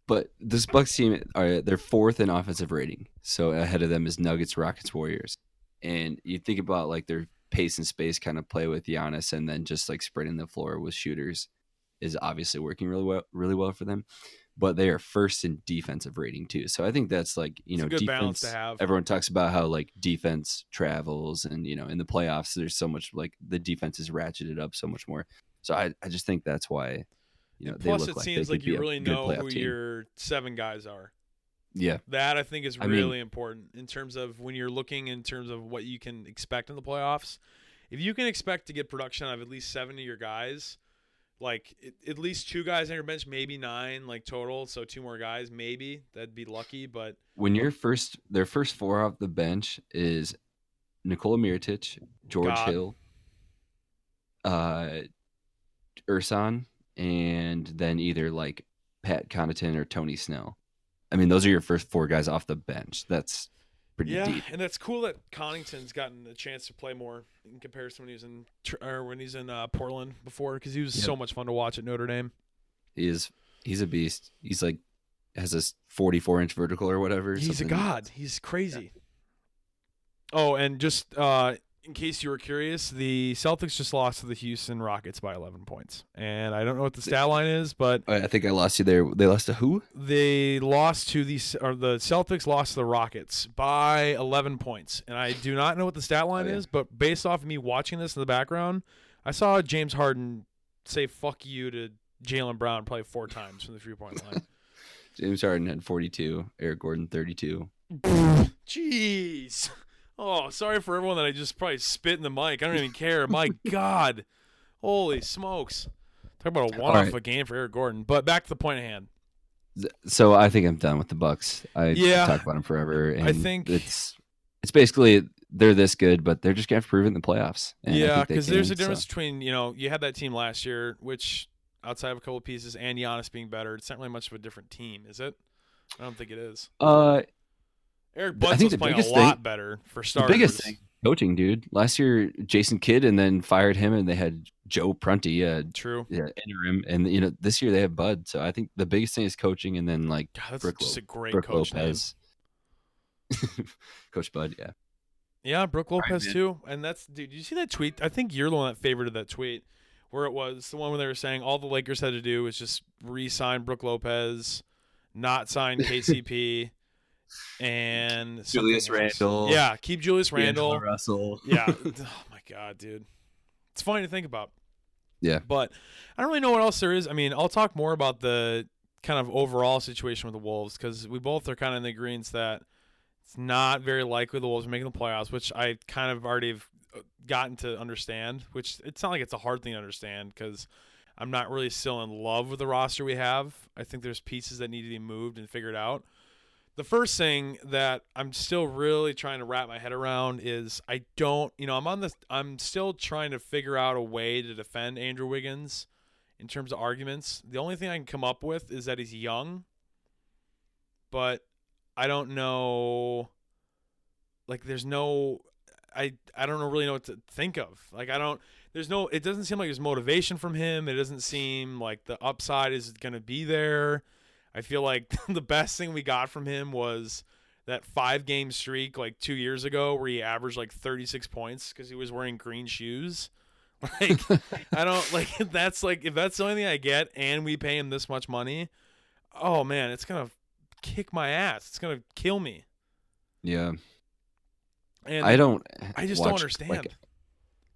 [SPEAKER 2] But this Bucks team, are they're fourth in offensive rating. So ahead of them is Nuggets, Rockets, Warriors. And you think about like their pace and space kind of play with Giannis, and then just like spreading the floor with shooters is obviously working really well, really well for them. But they are first in defensive rating too. So I think that's like you
[SPEAKER 1] It's
[SPEAKER 2] know
[SPEAKER 1] a good balance
[SPEAKER 2] defense.
[SPEAKER 1] to have.
[SPEAKER 2] Everyone talks about how like defense travels, and you know in the playoffs there's so much like the defense is ratcheted up so much more. So I, I just think that's why you know
[SPEAKER 1] And plus, it
[SPEAKER 2] like
[SPEAKER 1] seems like you really know who
[SPEAKER 2] team.
[SPEAKER 1] your seven guys are.
[SPEAKER 2] Yeah,
[SPEAKER 1] That I think is
[SPEAKER 2] I mean-
[SPEAKER 1] really important in terms of when you're looking in terms of what you can expect in the playoffs. If you can expect to get production out of at least seven of your guys, like at- at least two guys on your bench, maybe nine, like total, so two more guys, maybe that'd be lucky. But
[SPEAKER 2] when your first their first four off the bench is Nikola Mirotic, George
[SPEAKER 1] God.
[SPEAKER 2] Hill, uh, Ersan, and then either like Pat Connaughton or Tony Snell. I mean, those are your first four guys off the bench. That's pretty
[SPEAKER 1] yeah,
[SPEAKER 2] deep.
[SPEAKER 1] and that's cool that Connaughton's gotten a chance to play more in comparison when he was in or when he's in uh, Portland before because he was
[SPEAKER 2] Yep.
[SPEAKER 1] so much fun to watch at Notre Dame.
[SPEAKER 2] He is he's a beast. He's like has this 44 inch vertical or whatever.
[SPEAKER 1] He's a god. He's crazy. Oh, and just uh, in case you were curious, the Celtics just lost to the Houston Rockets by 11 points. And I don't know what the stat line is, but
[SPEAKER 2] I think I lost you there. They lost to who?
[SPEAKER 1] they lost to the or the Celtics lost to the Rockets by 11 points. And I do not know what the stat line
[SPEAKER 2] Oh, yeah.
[SPEAKER 1] is, but based off of me watching this in the background, I saw James Harden say "fuck you" to Jaylen Brown probably four times from the three point line.
[SPEAKER 2] James Harden had 42, Eric Gordon 32.
[SPEAKER 1] Jeez. Oh, sorry for everyone that I just probably spit in the mic. I don't even care. My God. Holy smokes. Talk about a one off
[SPEAKER 2] right.
[SPEAKER 1] a game for Eric Gordon. But back to the point at hand.
[SPEAKER 2] So I think I'm done with the Bucks. I
[SPEAKER 1] Yeah.
[SPEAKER 2] talk about them forever. And
[SPEAKER 1] I think-
[SPEAKER 2] it's it's basically they're this good, but they're just gonna have to prove it in the playoffs. And
[SPEAKER 1] yeah, because there's a
[SPEAKER 2] can, so.
[SPEAKER 1] difference between, you know, you had that team last year, which outside of a couple of pieces and Giannis being better, it's not really much of a different team, is it? I don't think it is.
[SPEAKER 2] Uh,
[SPEAKER 1] Eric
[SPEAKER 2] I think the
[SPEAKER 1] playing a
[SPEAKER 2] biggest
[SPEAKER 1] lot
[SPEAKER 2] thing-
[SPEAKER 1] better for
[SPEAKER 2] the biggest thing, coaching, dude. Last year, Jason Kidd, and then fired him, and they had Joe Prunty, uh,
[SPEAKER 1] True.
[SPEAKER 2] yeah, interim, and you know this year they have Bud. So I think the biggest thing is coaching, and then like
[SPEAKER 1] God, that's
[SPEAKER 2] Brook
[SPEAKER 1] just
[SPEAKER 2] Lo-
[SPEAKER 1] a great
[SPEAKER 2] Brook
[SPEAKER 1] coach.
[SPEAKER 2] Lopez, Coach Bud. Yeah,
[SPEAKER 1] Yeah, Brook Lopez
[SPEAKER 2] man.
[SPEAKER 1] too. And that's dude, did you see that tweet? I think you're the one that favorited that tweet where it was the one where they were saying all the Lakers had to do was just re-sign Brook Lopez, not sign KCP, and
[SPEAKER 2] Julius. Randle.
[SPEAKER 1] Yeah, keep Julius Randle.
[SPEAKER 2] Russell.
[SPEAKER 1] yeah. Oh my god, dude. It's funny to think about.
[SPEAKER 2] Yeah.
[SPEAKER 1] But I don't really know what else there is. I mean, I'll talk more about the kind of overall situation with the Wolves because we both are kind of in the agreement that it's not very likely the Wolves are making the playoffs, which I kind of already have uh, gotten to understand. Which it's not like it's a hard thing to understand because I'm not really still in love with the roster we have. I think there's pieces that need to be moved and figured out. The first thing that I'm still really trying to wrap my head around is I don't, you know, I'm on this, I'm still trying to figure out a way to defend Andrew Wiggins in terms of arguments. The only thing I can come up with is that he's young, but I don't know. Like, there's no, I I don't really know what to think of. Like, I don't. There's no. It doesn't seem like there's motivation from him. It doesn't seem like the upside is going to be there. I feel like the best thing we got from him was that five game streak like two years ago where he averaged like 36 points because he was wearing green shoes. Like, I don't like that's like if that's the only thing I get and we pay him this much money. Oh man, it's gonna kick my ass. It's gonna kill me.
[SPEAKER 2] Yeah,
[SPEAKER 1] And
[SPEAKER 2] I don't.
[SPEAKER 1] I just don't understand.
[SPEAKER 2] like,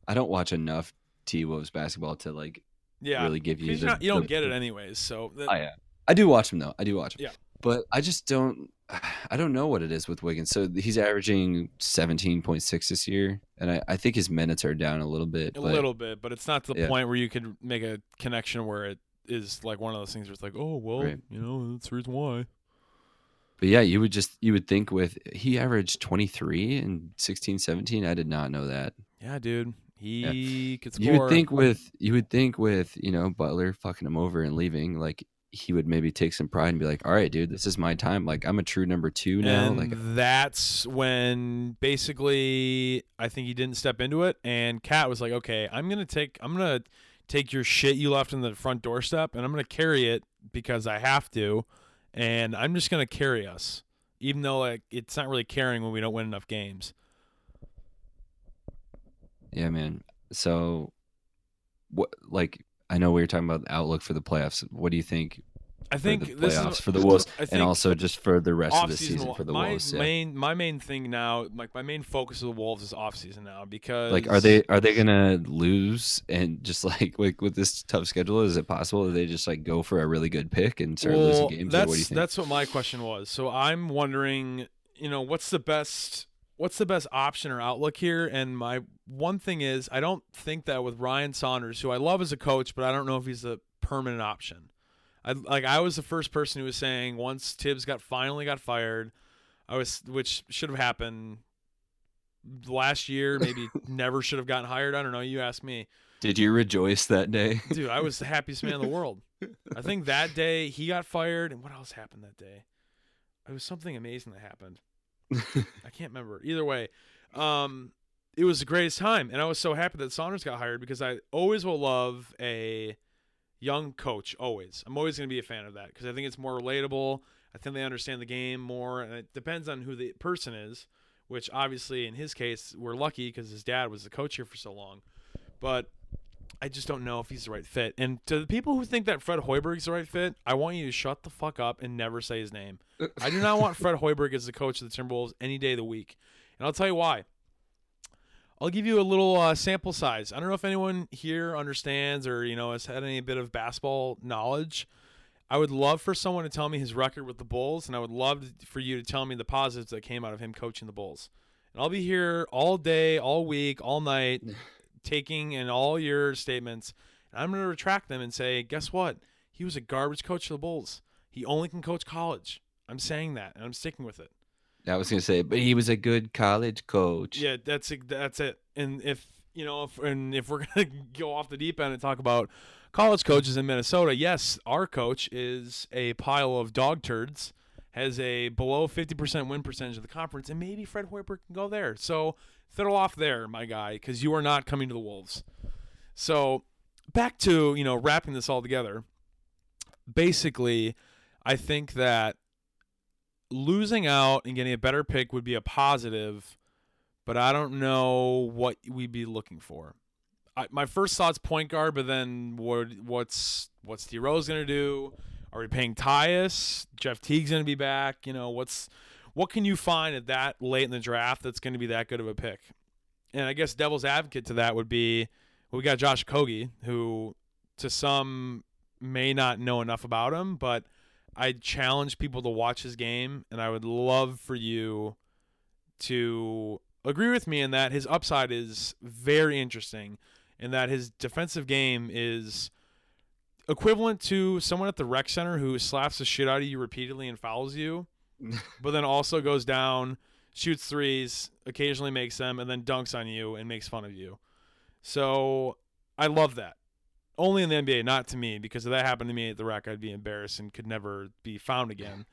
[SPEAKER 2] I don't watch enough T Wolves basketball to like
[SPEAKER 1] yeah,
[SPEAKER 2] really give you. The,
[SPEAKER 1] not- you don't
[SPEAKER 2] the-
[SPEAKER 1] get it anyways. So that,
[SPEAKER 2] I, uh, I do watch him though. I do watch him.
[SPEAKER 1] Yeah.
[SPEAKER 2] But I just don't. I don't know what it is with Wiggins. So he's averaging seventeen point six this year, and I, I think his minutes are down a little bit.
[SPEAKER 1] a
[SPEAKER 2] but
[SPEAKER 1] little bit, but it's not to the
[SPEAKER 2] Yeah.
[SPEAKER 1] point where you could make a connection where it is like one of those things where it's like, oh well,
[SPEAKER 2] Right.
[SPEAKER 1] you know, that's the reason why.
[SPEAKER 2] But yeah, you would just you would think with he averaged 23 and 16 17. I did not know that.
[SPEAKER 1] Yeah, dude, he could score.
[SPEAKER 2] You would think with you would think with, you know, Butler fucking him over and leaving like he would maybe take some pride and be like, "All right, dude, this is my time. Like I'm a true number 2 now."
[SPEAKER 1] and
[SPEAKER 2] like
[SPEAKER 1] that's when basically I think he didn't step into it, and KAT was like, "Okay, I'm gonna take, I'm gonna take your shit you left in the front doorstep, and I'm gonna carry it because I have to, and I'm just gonna carry us, even though like it's not really carrying when we don't win enough games."
[SPEAKER 2] Yeah, man. So what like I know we were talking about the outlook for the playoffs. What do you think
[SPEAKER 1] I
[SPEAKER 2] for
[SPEAKER 1] think
[SPEAKER 2] the
[SPEAKER 1] this
[SPEAKER 2] playoffs
[SPEAKER 1] is
[SPEAKER 2] for the Wolves and also just for the rest of the
[SPEAKER 1] off-season
[SPEAKER 2] for the
[SPEAKER 1] my
[SPEAKER 2] Wolves? Yeah.
[SPEAKER 1] main my main thing now, like my main focus of the Wolves is off season now because
[SPEAKER 2] Like, are they are they gonna lose and just like like with this tough schedule? Is it possible that they just like go for a really good pick and start losing games?
[SPEAKER 1] That's
[SPEAKER 2] what do you think?
[SPEAKER 1] that's what my question was. So I'm wondering, you know, what's the best what's the best option or outlook here? And my one thing is, I don't think that with Ryan Saunders, who I love as a coach, but I don't know if he's a permanent option. I like I was the first person who was saying once Thibs got finally got fired, I was which should have happened last year, maybe never should have gotten hired. I don't know. You ask me.
[SPEAKER 2] Did you rejoice that day?
[SPEAKER 1] Dude, I was the happiest man in the world. I think that day he got fired, and what else happened that day? It was something amazing that happened. I can't remember. Either way, um, it was the greatest time, and I was so happy that Saunders got hired because I always will love a young coach. Always, I'm always going to be a fan of that because I think it's more relatable. I think they understand the game more, and it depends on who the person is. Which obviously, in his case, we're lucky because his dad was the coach here for so long. But I just don't know if he's the right fit. And to the people who think that Fred Hoiberg's the right fit, I want you to shut the fuck up and never say his name. I do not want Fred Hoiberg as the coach of the Timberwolves any day of the week. And I'll tell you why. I'll give you a little uh, sample size. I don't know if anyone here understands or you know has had any bit of basketball knowledge. I would love for someone to tell me his record with the Bulls, and I would love for you to tell me the positives that came out of him coaching the Bulls. And I'll be here all day, all week, all night, taking in all your statements. And I'm going to retract them and say, guess what? He was a garbage coach for the Bulls. He only can coach college. I'm saying that, and I'm sticking with it.
[SPEAKER 2] I was gonna say, but he was a good college coach.
[SPEAKER 1] Yeah, that's it- that's it. And if you know, if, and if we're gonna go off the deep end and talk about college coaches in Minnesota, yes, our coach is a pile of dog turds. has a below 50% win percentage of the conference, and maybe Fred Hoiberg can go there. So fiddle off there, my guy, because you are not coming to the Wolves. So back to you know wrapping this all together. Basically, I think that losing out and getting a better pick would be a positive, but I don't know what we'd be looking for. I, my first thought's point guard, but then what? What's what's D Rose gonna do? Are we paying Tyus? Jeff Teague's gonna be back. You know what's what can you find at that late in the draft that's going to be that good of a pick? And I guess devil's advocate to that would be we got Josh Okogie, who to some may not know enough about him, but I challenge people to watch his game, and I would love for you to agree with me in that his upside is very interesting, and that his defensive game is equivalent to someone at the rec center who slaps the shit out of you repeatedly and fouls you, but then also goes down, shoots threes, occasionally makes them, and then dunks on you and makes fun of you. So I love that. Only in the NBA, not to me, because if that happened to me at the rec, I'd be embarrassed and could never be found again.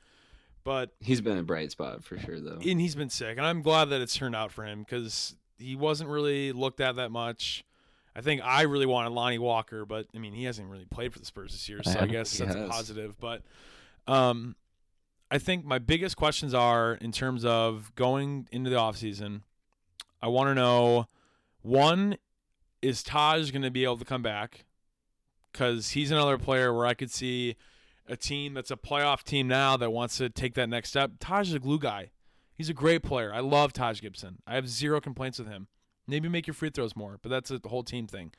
[SPEAKER 1] But
[SPEAKER 2] He's been a bright spot for sure, though.
[SPEAKER 1] and he's been sick, and I'm glad that it's turned out for him because he wasn't really looked at that much. I think I really wanted Lonnie Walker, but I mean he hasn't really played for the Spurs this year, so I guess that's a positive. But um, I think my biggest questions are in terms of going into the offseason, I want to know one is Taj going to be able to come back because he's another player where I could see a team that's a playoff team now that wants to take that next step. Taj is a glue guy. He's a great player. I love Taj Gibson. I have zero complaints with him. Maybe make your free throws more, but that's a whole team thing.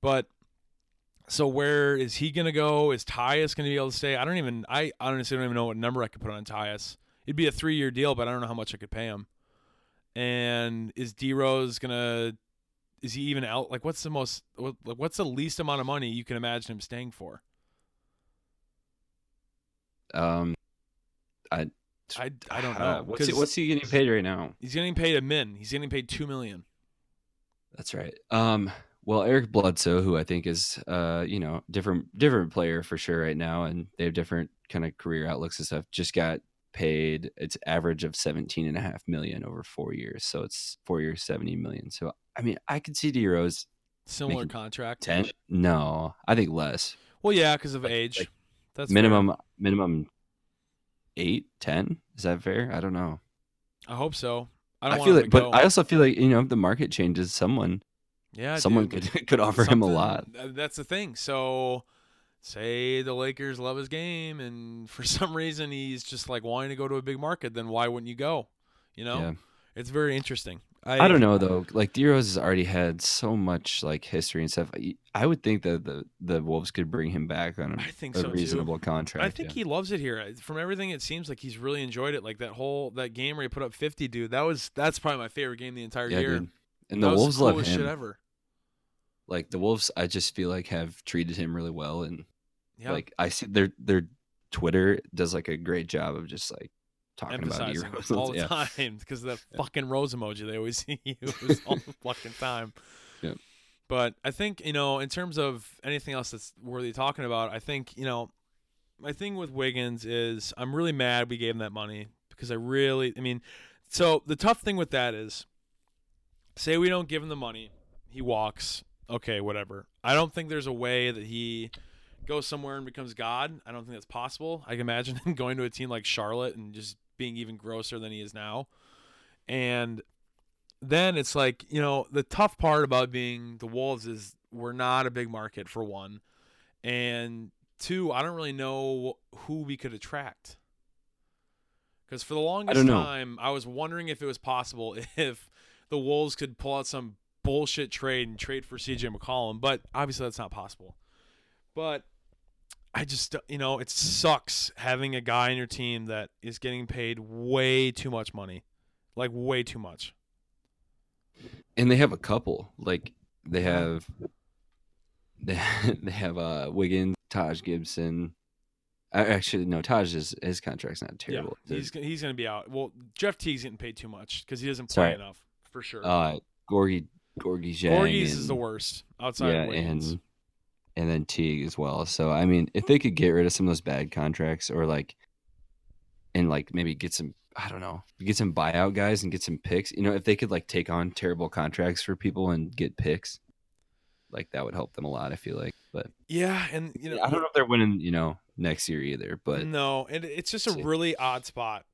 [SPEAKER 1] But so where is he gonna go? Is Tyus gonna be able to stay? I don't even. I honestly don't even know what number I could put on Tyus. It'd be a three-year deal, but I don't know how much I could pay him. And is D Rose gonna? Is he even out? Like, what's the most? What, like, what's the least amount of money you can imagine him staying for?
[SPEAKER 2] Um, I
[SPEAKER 1] I, I don't
[SPEAKER 2] uh,
[SPEAKER 1] know.
[SPEAKER 2] what's he, what's he getting paid right now?
[SPEAKER 1] he's getting paid a min. He's getting paid two million.
[SPEAKER 2] That's right. Um, well, Eric Bledsoe, who I think is, uh, you know, different different player for sure right now, and they have different kind of career outlooks and stuff. Just got paid its average of 17 and a half million over four years, so it's four years, 70 million. So I mean, I could see D Rose
[SPEAKER 1] Similar contract.
[SPEAKER 2] 10. No, I think less.
[SPEAKER 1] Well, yeah, because of
[SPEAKER 2] Like-
[SPEAKER 1] age.
[SPEAKER 2] like
[SPEAKER 1] That's fair.
[SPEAKER 2] minimum minimum eight, ten. Is that fair? I don't know.
[SPEAKER 1] I hope so. I
[SPEAKER 2] I, feel like, but
[SPEAKER 1] go.
[SPEAKER 2] I also feel like you know, if the market changes, someone
[SPEAKER 1] yeah,
[SPEAKER 2] someone
[SPEAKER 1] dude.
[SPEAKER 2] could could offer him a lot.
[SPEAKER 1] uh, That's the thing. So, say the Lakers love his game, and for some reason he's just like wanting to go to a big market. Then why wouldn't you go? You know,
[SPEAKER 2] Yeah.
[SPEAKER 1] it's very interesting. I,
[SPEAKER 2] I don't know though. Like D Rose has already had so much like history and stuff. I- would think that the the Wolves could bring him back on
[SPEAKER 1] I think
[SPEAKER 2] a
[SPEAKER 1] so too.
[SPEAKER 2] reasonable contract.
[SPEAKER 1] I think
[SPEAKER 2] yeah.
[SPEAKER 1] he loves it here. From everything, it seems like he's really enjoyed it. Like that whole that game where he put up fifty, dude. That was that's probably my favorite game the entire
[SPEAKER 2] yeah,
[SPEAKER 1] year.
[SPEAKER 2] dude. And
[SPEAKER 1] That
[SPEAKER 2] the Wolves
[SPEAKER 1] the
[SPEAKER 2] love him.
[SPEAKER 1] shit ever.
[SPEAKER 2] Like the Wolves, I just feel like have treated him really well, and
[SPEAKER 1] Yeah,
[SPEAKER 2] like I see their their Twitter does like a great job of just like talking about
[SPEAKER 1] all the
[SPEAKER 2] yeah.
[SPEAKER 1] time because that fucking rose emoji they always use all the fucking time.
[SPEAKER 2] Yeah.
[SPEAKER 1] But I think you know, in terms of anything else that's worthy talking about, I think you know, my thing with Wiggins is I'm really mad we gave him that money because I really, I mean, so the tough thing with that is, say we don't give him the money, he walks. Okay, whatever. I don't think there's a way that he goes somewhere and becomes God. I don't think that's possible. I can imagine him going to a team like Charlotte and just being even grosser than he is now. And then it's like, you know, the tough part about being the Wolves is we're not a big market for one. And two, I don't really know who we could attract. Because for the longest
[SPEAKER 2] don't
[SPEAKER 1] time, I was wondering if it was possible if the Wolves could pull out some bullshit trade and trade for CJ McCollum, but obviously that's not possible. But I just, you know, it sucks having a guy in your team that is getting paid way too much money, like way too much.
[SPEAKER 2] and they have a couple. Like they have they they have uh Wiggins, Taj Gibson. Actually, no, Taj is his contract's not terrible.
[SPEAKER 1] Yeah, he's he's gonna be out. Well, Jeff Teague's getting paid too much because he doesn't play
[SPEAKER 2] Sorry.
[SPEAKER 1] enough for sure.
[SPEAKER 2] uh Gorgui Gorgui Dieng
[SPEAKER 1] Voorhees is the worst outside
[SPEAKER 2] yeah,
[SPEAKER 1] of Wiggins.
[SPEAKER 2] and and then Teague as well. So I mean, if they could get rid of some of those bad contracts or like and like maybe get some I don't know, get some buyout guys and get some picks. You know, if they could like take on terrible contracts for people and get picks, like that would help them a lot. I feel like, but
[SPEAKER 1] Yeah, and you know,
[SPEAKER 2] I don't know if they're winning. You know, next year either. But
[SPEAKER 1] no, and it's just a really odd spot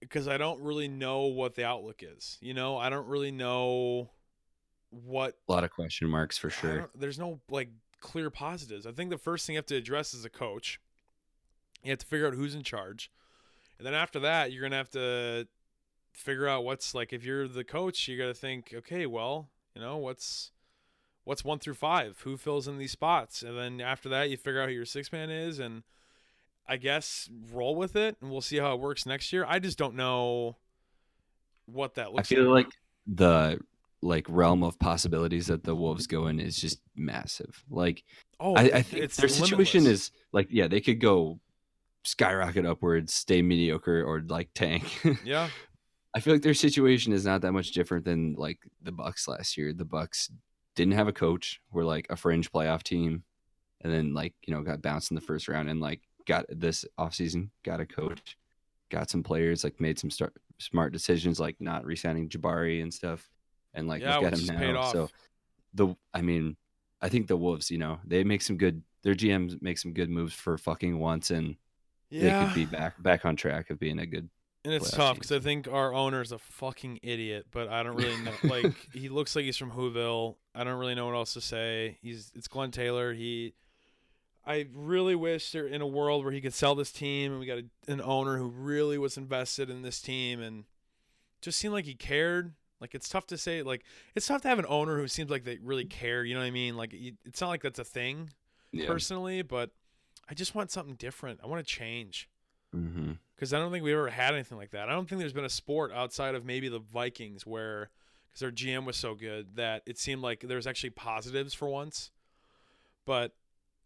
[SPEAKER 1] because I don't really know what the outlook is. You know, I don't really know what
[SPEAKER 2] a lot of question marks for sure.
[SPEAKER 1] there's no like clear positives. I think the first thing you have to address is a coach. You have to figure out who's in charge, and then after that, you're gonna have to figure out what's like. If you're the coach, you got to think, okay, well, you know, what's what's one through five? Who fills in these spots? And then after that, you figure out who your six man is, and I guess roll with it, and we'll see how it works next year. I just don't know what that looks I
[SPEAKER 2] feel
[SPEAKER 1] like.
[SPEAKER 2] like the like realm of possibilities that the Wolves go in is just massive. Like
[SPEAKER 1] Oh,
[SPEAKER 2] I, I think
[SPEAKER 1] it's
[SPEAKER 2] their situation
[SPEAKER 1] limitless.
[SPEAKER 2] is like yeah, they could go skyrocket upwards, stay mediocre, or like tank.
[SPEAKER 1] yeah.
[SPEAKER 2] I feel like their situation is not that much different than like the Bucks last year. The Bucks didn't have a coach, were like a fringe playoff team, and then like you know got bounced in the first round and like got this offseason, got a coach, got some players, like made some start, smart decisions, like not re-signing Jabari and stuff, and like
[SPEAKER 1] Yeah,
[SPEAKER 2] look at
[SPEAKER 1] which
[SPEAKER 2] him now. So the I mean, I think the Wolves, you know, they make some good. Their GMs make some good moves for fucking once, and they could be back back on track of being a good
[SPEAKER 1] And it's tough because I think our owner is a fucking idiot, but I don't really know. like he looks like he's from Whoville. I don't really know what else to say. He's it's Glenn Taylor. He, I really wish there in a world where he could sell this team and we got a, an owner who really was invested in this team and just seemed like he cared. Like it's tough to say. Like it's tough to have an owner who seems like they really care. You know what I mean? Like it's not like that's a thing
[SPEAKER 2] yeah.
[SPEAKER 1] personally, but I just want something different. I want to change
[SPEAKER 2] mm-hmm.
[SPEAKER 1] because I don't think we've ever had anything like that. I don't think there's been a sport outside of maybe the Vikings where, because their GM was so good that it seemed like there was actually positives for once. But,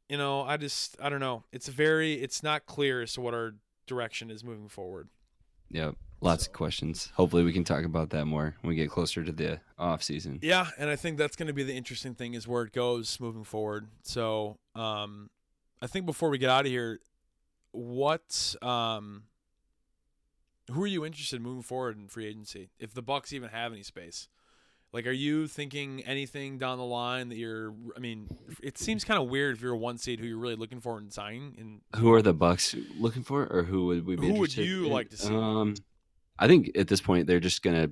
[SPEAKER 1] you know, I just I don't know. It's very it's not clear as to what our direction is moving forward.
[SPEAKER 2] Yep. Lots
[SPEAKER 1] So-
[SPEAKER 2] of questions. Hopefully we can talk about that more when we get closer to the off season.
[SPEAKER 1] Yeah, and I think that's going to be the interesting thing is where it goes moving forward. So, um, I think before we get out of here, what um, who are you interested in moving forward in free agency? If the Bucks even have any space, like, are you thinking anything down the line that you're? I mean, it seems kind of weird if you're a one seed who you're really looking for in signing. And
[SPEAKER 2] Who are the Bucks looking for, or who would we be?
[SPEAKER 1] Who would you
[SPEAKER 2] in?
[SPEAKER 1] like to see?
[SPEAKER 2] Um, I think at this point they're just gonna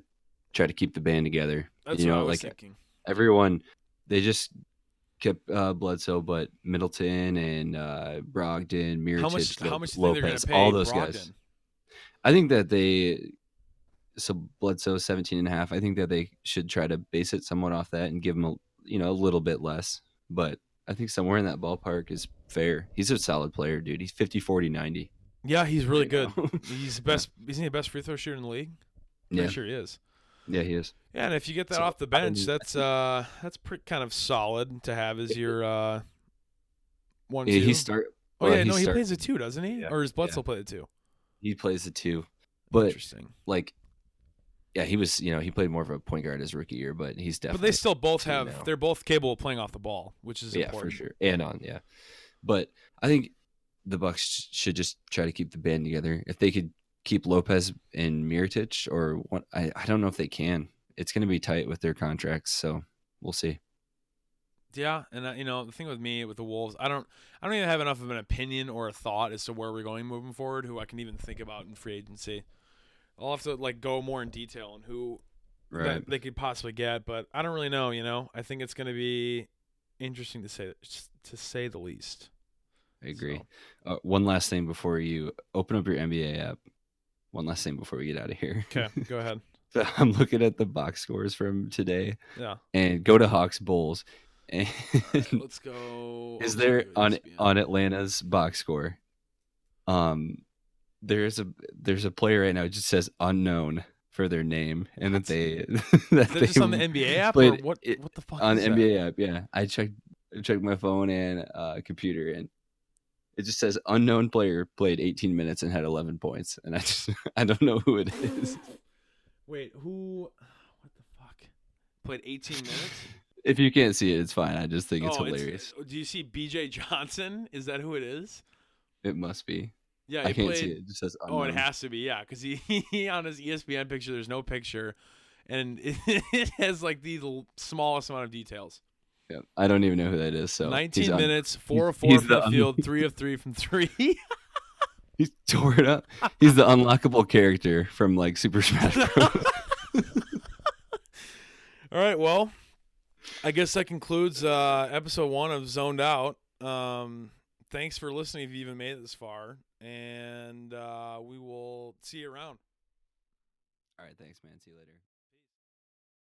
[SPEAKER 2] try to keep the band together.
[SPEAKER 1] that's
[SPEAKER 2] you
[SPEAKER 1] what
[SPEAKER 2] know,
[SPEAKER 1] I was
[SPEAKER 2] like
[SPEAKER 1] thinking.
[SPEAKER 2] everyone, they just kept uh, Bledsoe, but Middleton and uh, Brogdon, Mirotic,
[SPEAKER 1] How much?
[SPEAKER 2] Lo-
[SPEAKER 1] How much do you think they're going
[SPEAKER 2] Lopez, all those
[SPEAKER 1] Brogdon?
[SPEAKER 2] guys. I think that they so Bledsoe 17 and a half. I think that they should try to base it somewhat off that and give him a you know a little bit less. But I think somewhere in that ballpark is fair. He's a solid player, dude. He's 50 40 90.
[SPEAKER 1] Yeah, he's really good. He's the best. Isn't he the best free throw shooter in the league? Pretty
[SPEAKER 2] yeah.
[SPEAKER 1] sure he is.
[SPEAKER 2] Yeah, he is.
[SPEAKER 1] Yeah, and if you get that
[SPEAKER 2] So,
[SPEAKER 1] off the bench, that's uh that's pretty kind of solid to have as your uh one
[SPEAKER 2] Yeah,
[SPEAKER 1] two.
[SPEAKER 2] he start
[SPEAKER 1] oh yeah, no, he
[SPEAKER 2] start-
[SPEAKER 1] plays a two, doesn't he?
[SPEAKER 2] Yeah,
[SPEAKER 1] Or does
[SPEAKER 2] yeah.
[SPEAKER 1] Bledsoe play the two?
[SPEAKER 2] he plays the two. But
[SPEAKER 1] Interesting.
[SPEAKER 2] like yeah, he was, you know, he played more of a point guard his rookie year, but he's definitely.
[SPEAKER 1] But they still both have.
[SPEAKER 2] now.
[SPEAKER 1] They're both capable of playing off the ball, which is
[SPEAKER 2] yeah,
[SPEAKER 1] important.
[SPEAKER 2] for sure. And on, yeah. But I think the Bucks should just try to keep the band together. If they could keep Lopez and Mirotic, or what, I, I don't know if they can. It's going to be tight with their contracts, so we'll see.
[SPEAKER 1] Yeah, and uh, you know the thing with me with the Wolves, I don't, I don't even have enough of an opinion or a thought as to where we're going moving forward. Who I can even think about in free agency. I'll have to like go more in detail on who that they could possibly get, but I don't really know. You know, I think it's going to be interesting to say to say the least.
[SPEAKER 2] I agree.
[SPEAKER 1] So,
[SPEAKER 2] Uh, one last thing before you open up your NBA app. One last thing before we get out of here.
[SPEAKER 1] okay, go ahead.
[SPEAKER 2] So I'm looking at the box scores from today
[SPEAKER 1] Yeah,
[SPEAKER 2] and go to Hawks Bulls. And
[SPEAKER 1] let's go.
[SPEAKER 2] is there on
[SPEAKER 1] ESPN.
[SPEAKER 2] on Atlanta's box score? Um, there's a there's a player right now. It just says unknown for their name, and that they that they
[SPEAKER 1] just on the NBA app or what?
[SPEAKER 2] it
[SPEAKER 1] what the fuck
[SPEAKER 2] on the
[SPEAKER 1] that?
[SPEAKER 2] NBA app. Yeah, I checked I checked my phone and uh, computer, and it just says unknown player played 18 minutes and had 11 points, and I just I don't know who it is.
[SPEAKER 1] Wait, who? What the fuck? Played 18 minutes.
[SPEAKER 2] If you can't see it, it's fine. I just think it's
[SPEAKER 1] oh,
[SPEAKER 2] hilarious.
[SPEAKER 1] do you see BJ Johnson? Is that who it is?
[SPEAKER 2] It must be.
[SPEAKER 1] Yeah,
[SPEAKER 2] I can't
[SPEAKER 1] played,
[SPEAKER 2] see it. It just says Unknown.
[SPEAKER 1] Oh, it has to be, yeah, because he, he on his ESPN picture, there's no picture, and it, it has like the smallest amount of details.
[SPEAKER 2] Yeah, I don't even know who that is. So
[SPEAKER 1] 19
[SPEAKER 2] he's un-
[SPEAKER 1] minutes, four of four
[SPEAKER 2] he's
[SPEAKER 1] from
[SPEAKER 2] the
[SPEAKER 1] the field, three of three from three.
[SPEAKER 2] He tore it up. He's the unlockable character from like Super Smash Bros.
[SPEAKER 1] All right, well, I guess that concludes uh, episode one of Zoned Out. Um, thanks for listening if you even made it this far, and uh, we will see you around.
[SPEAKER 2] All right, thanks, man. See you later.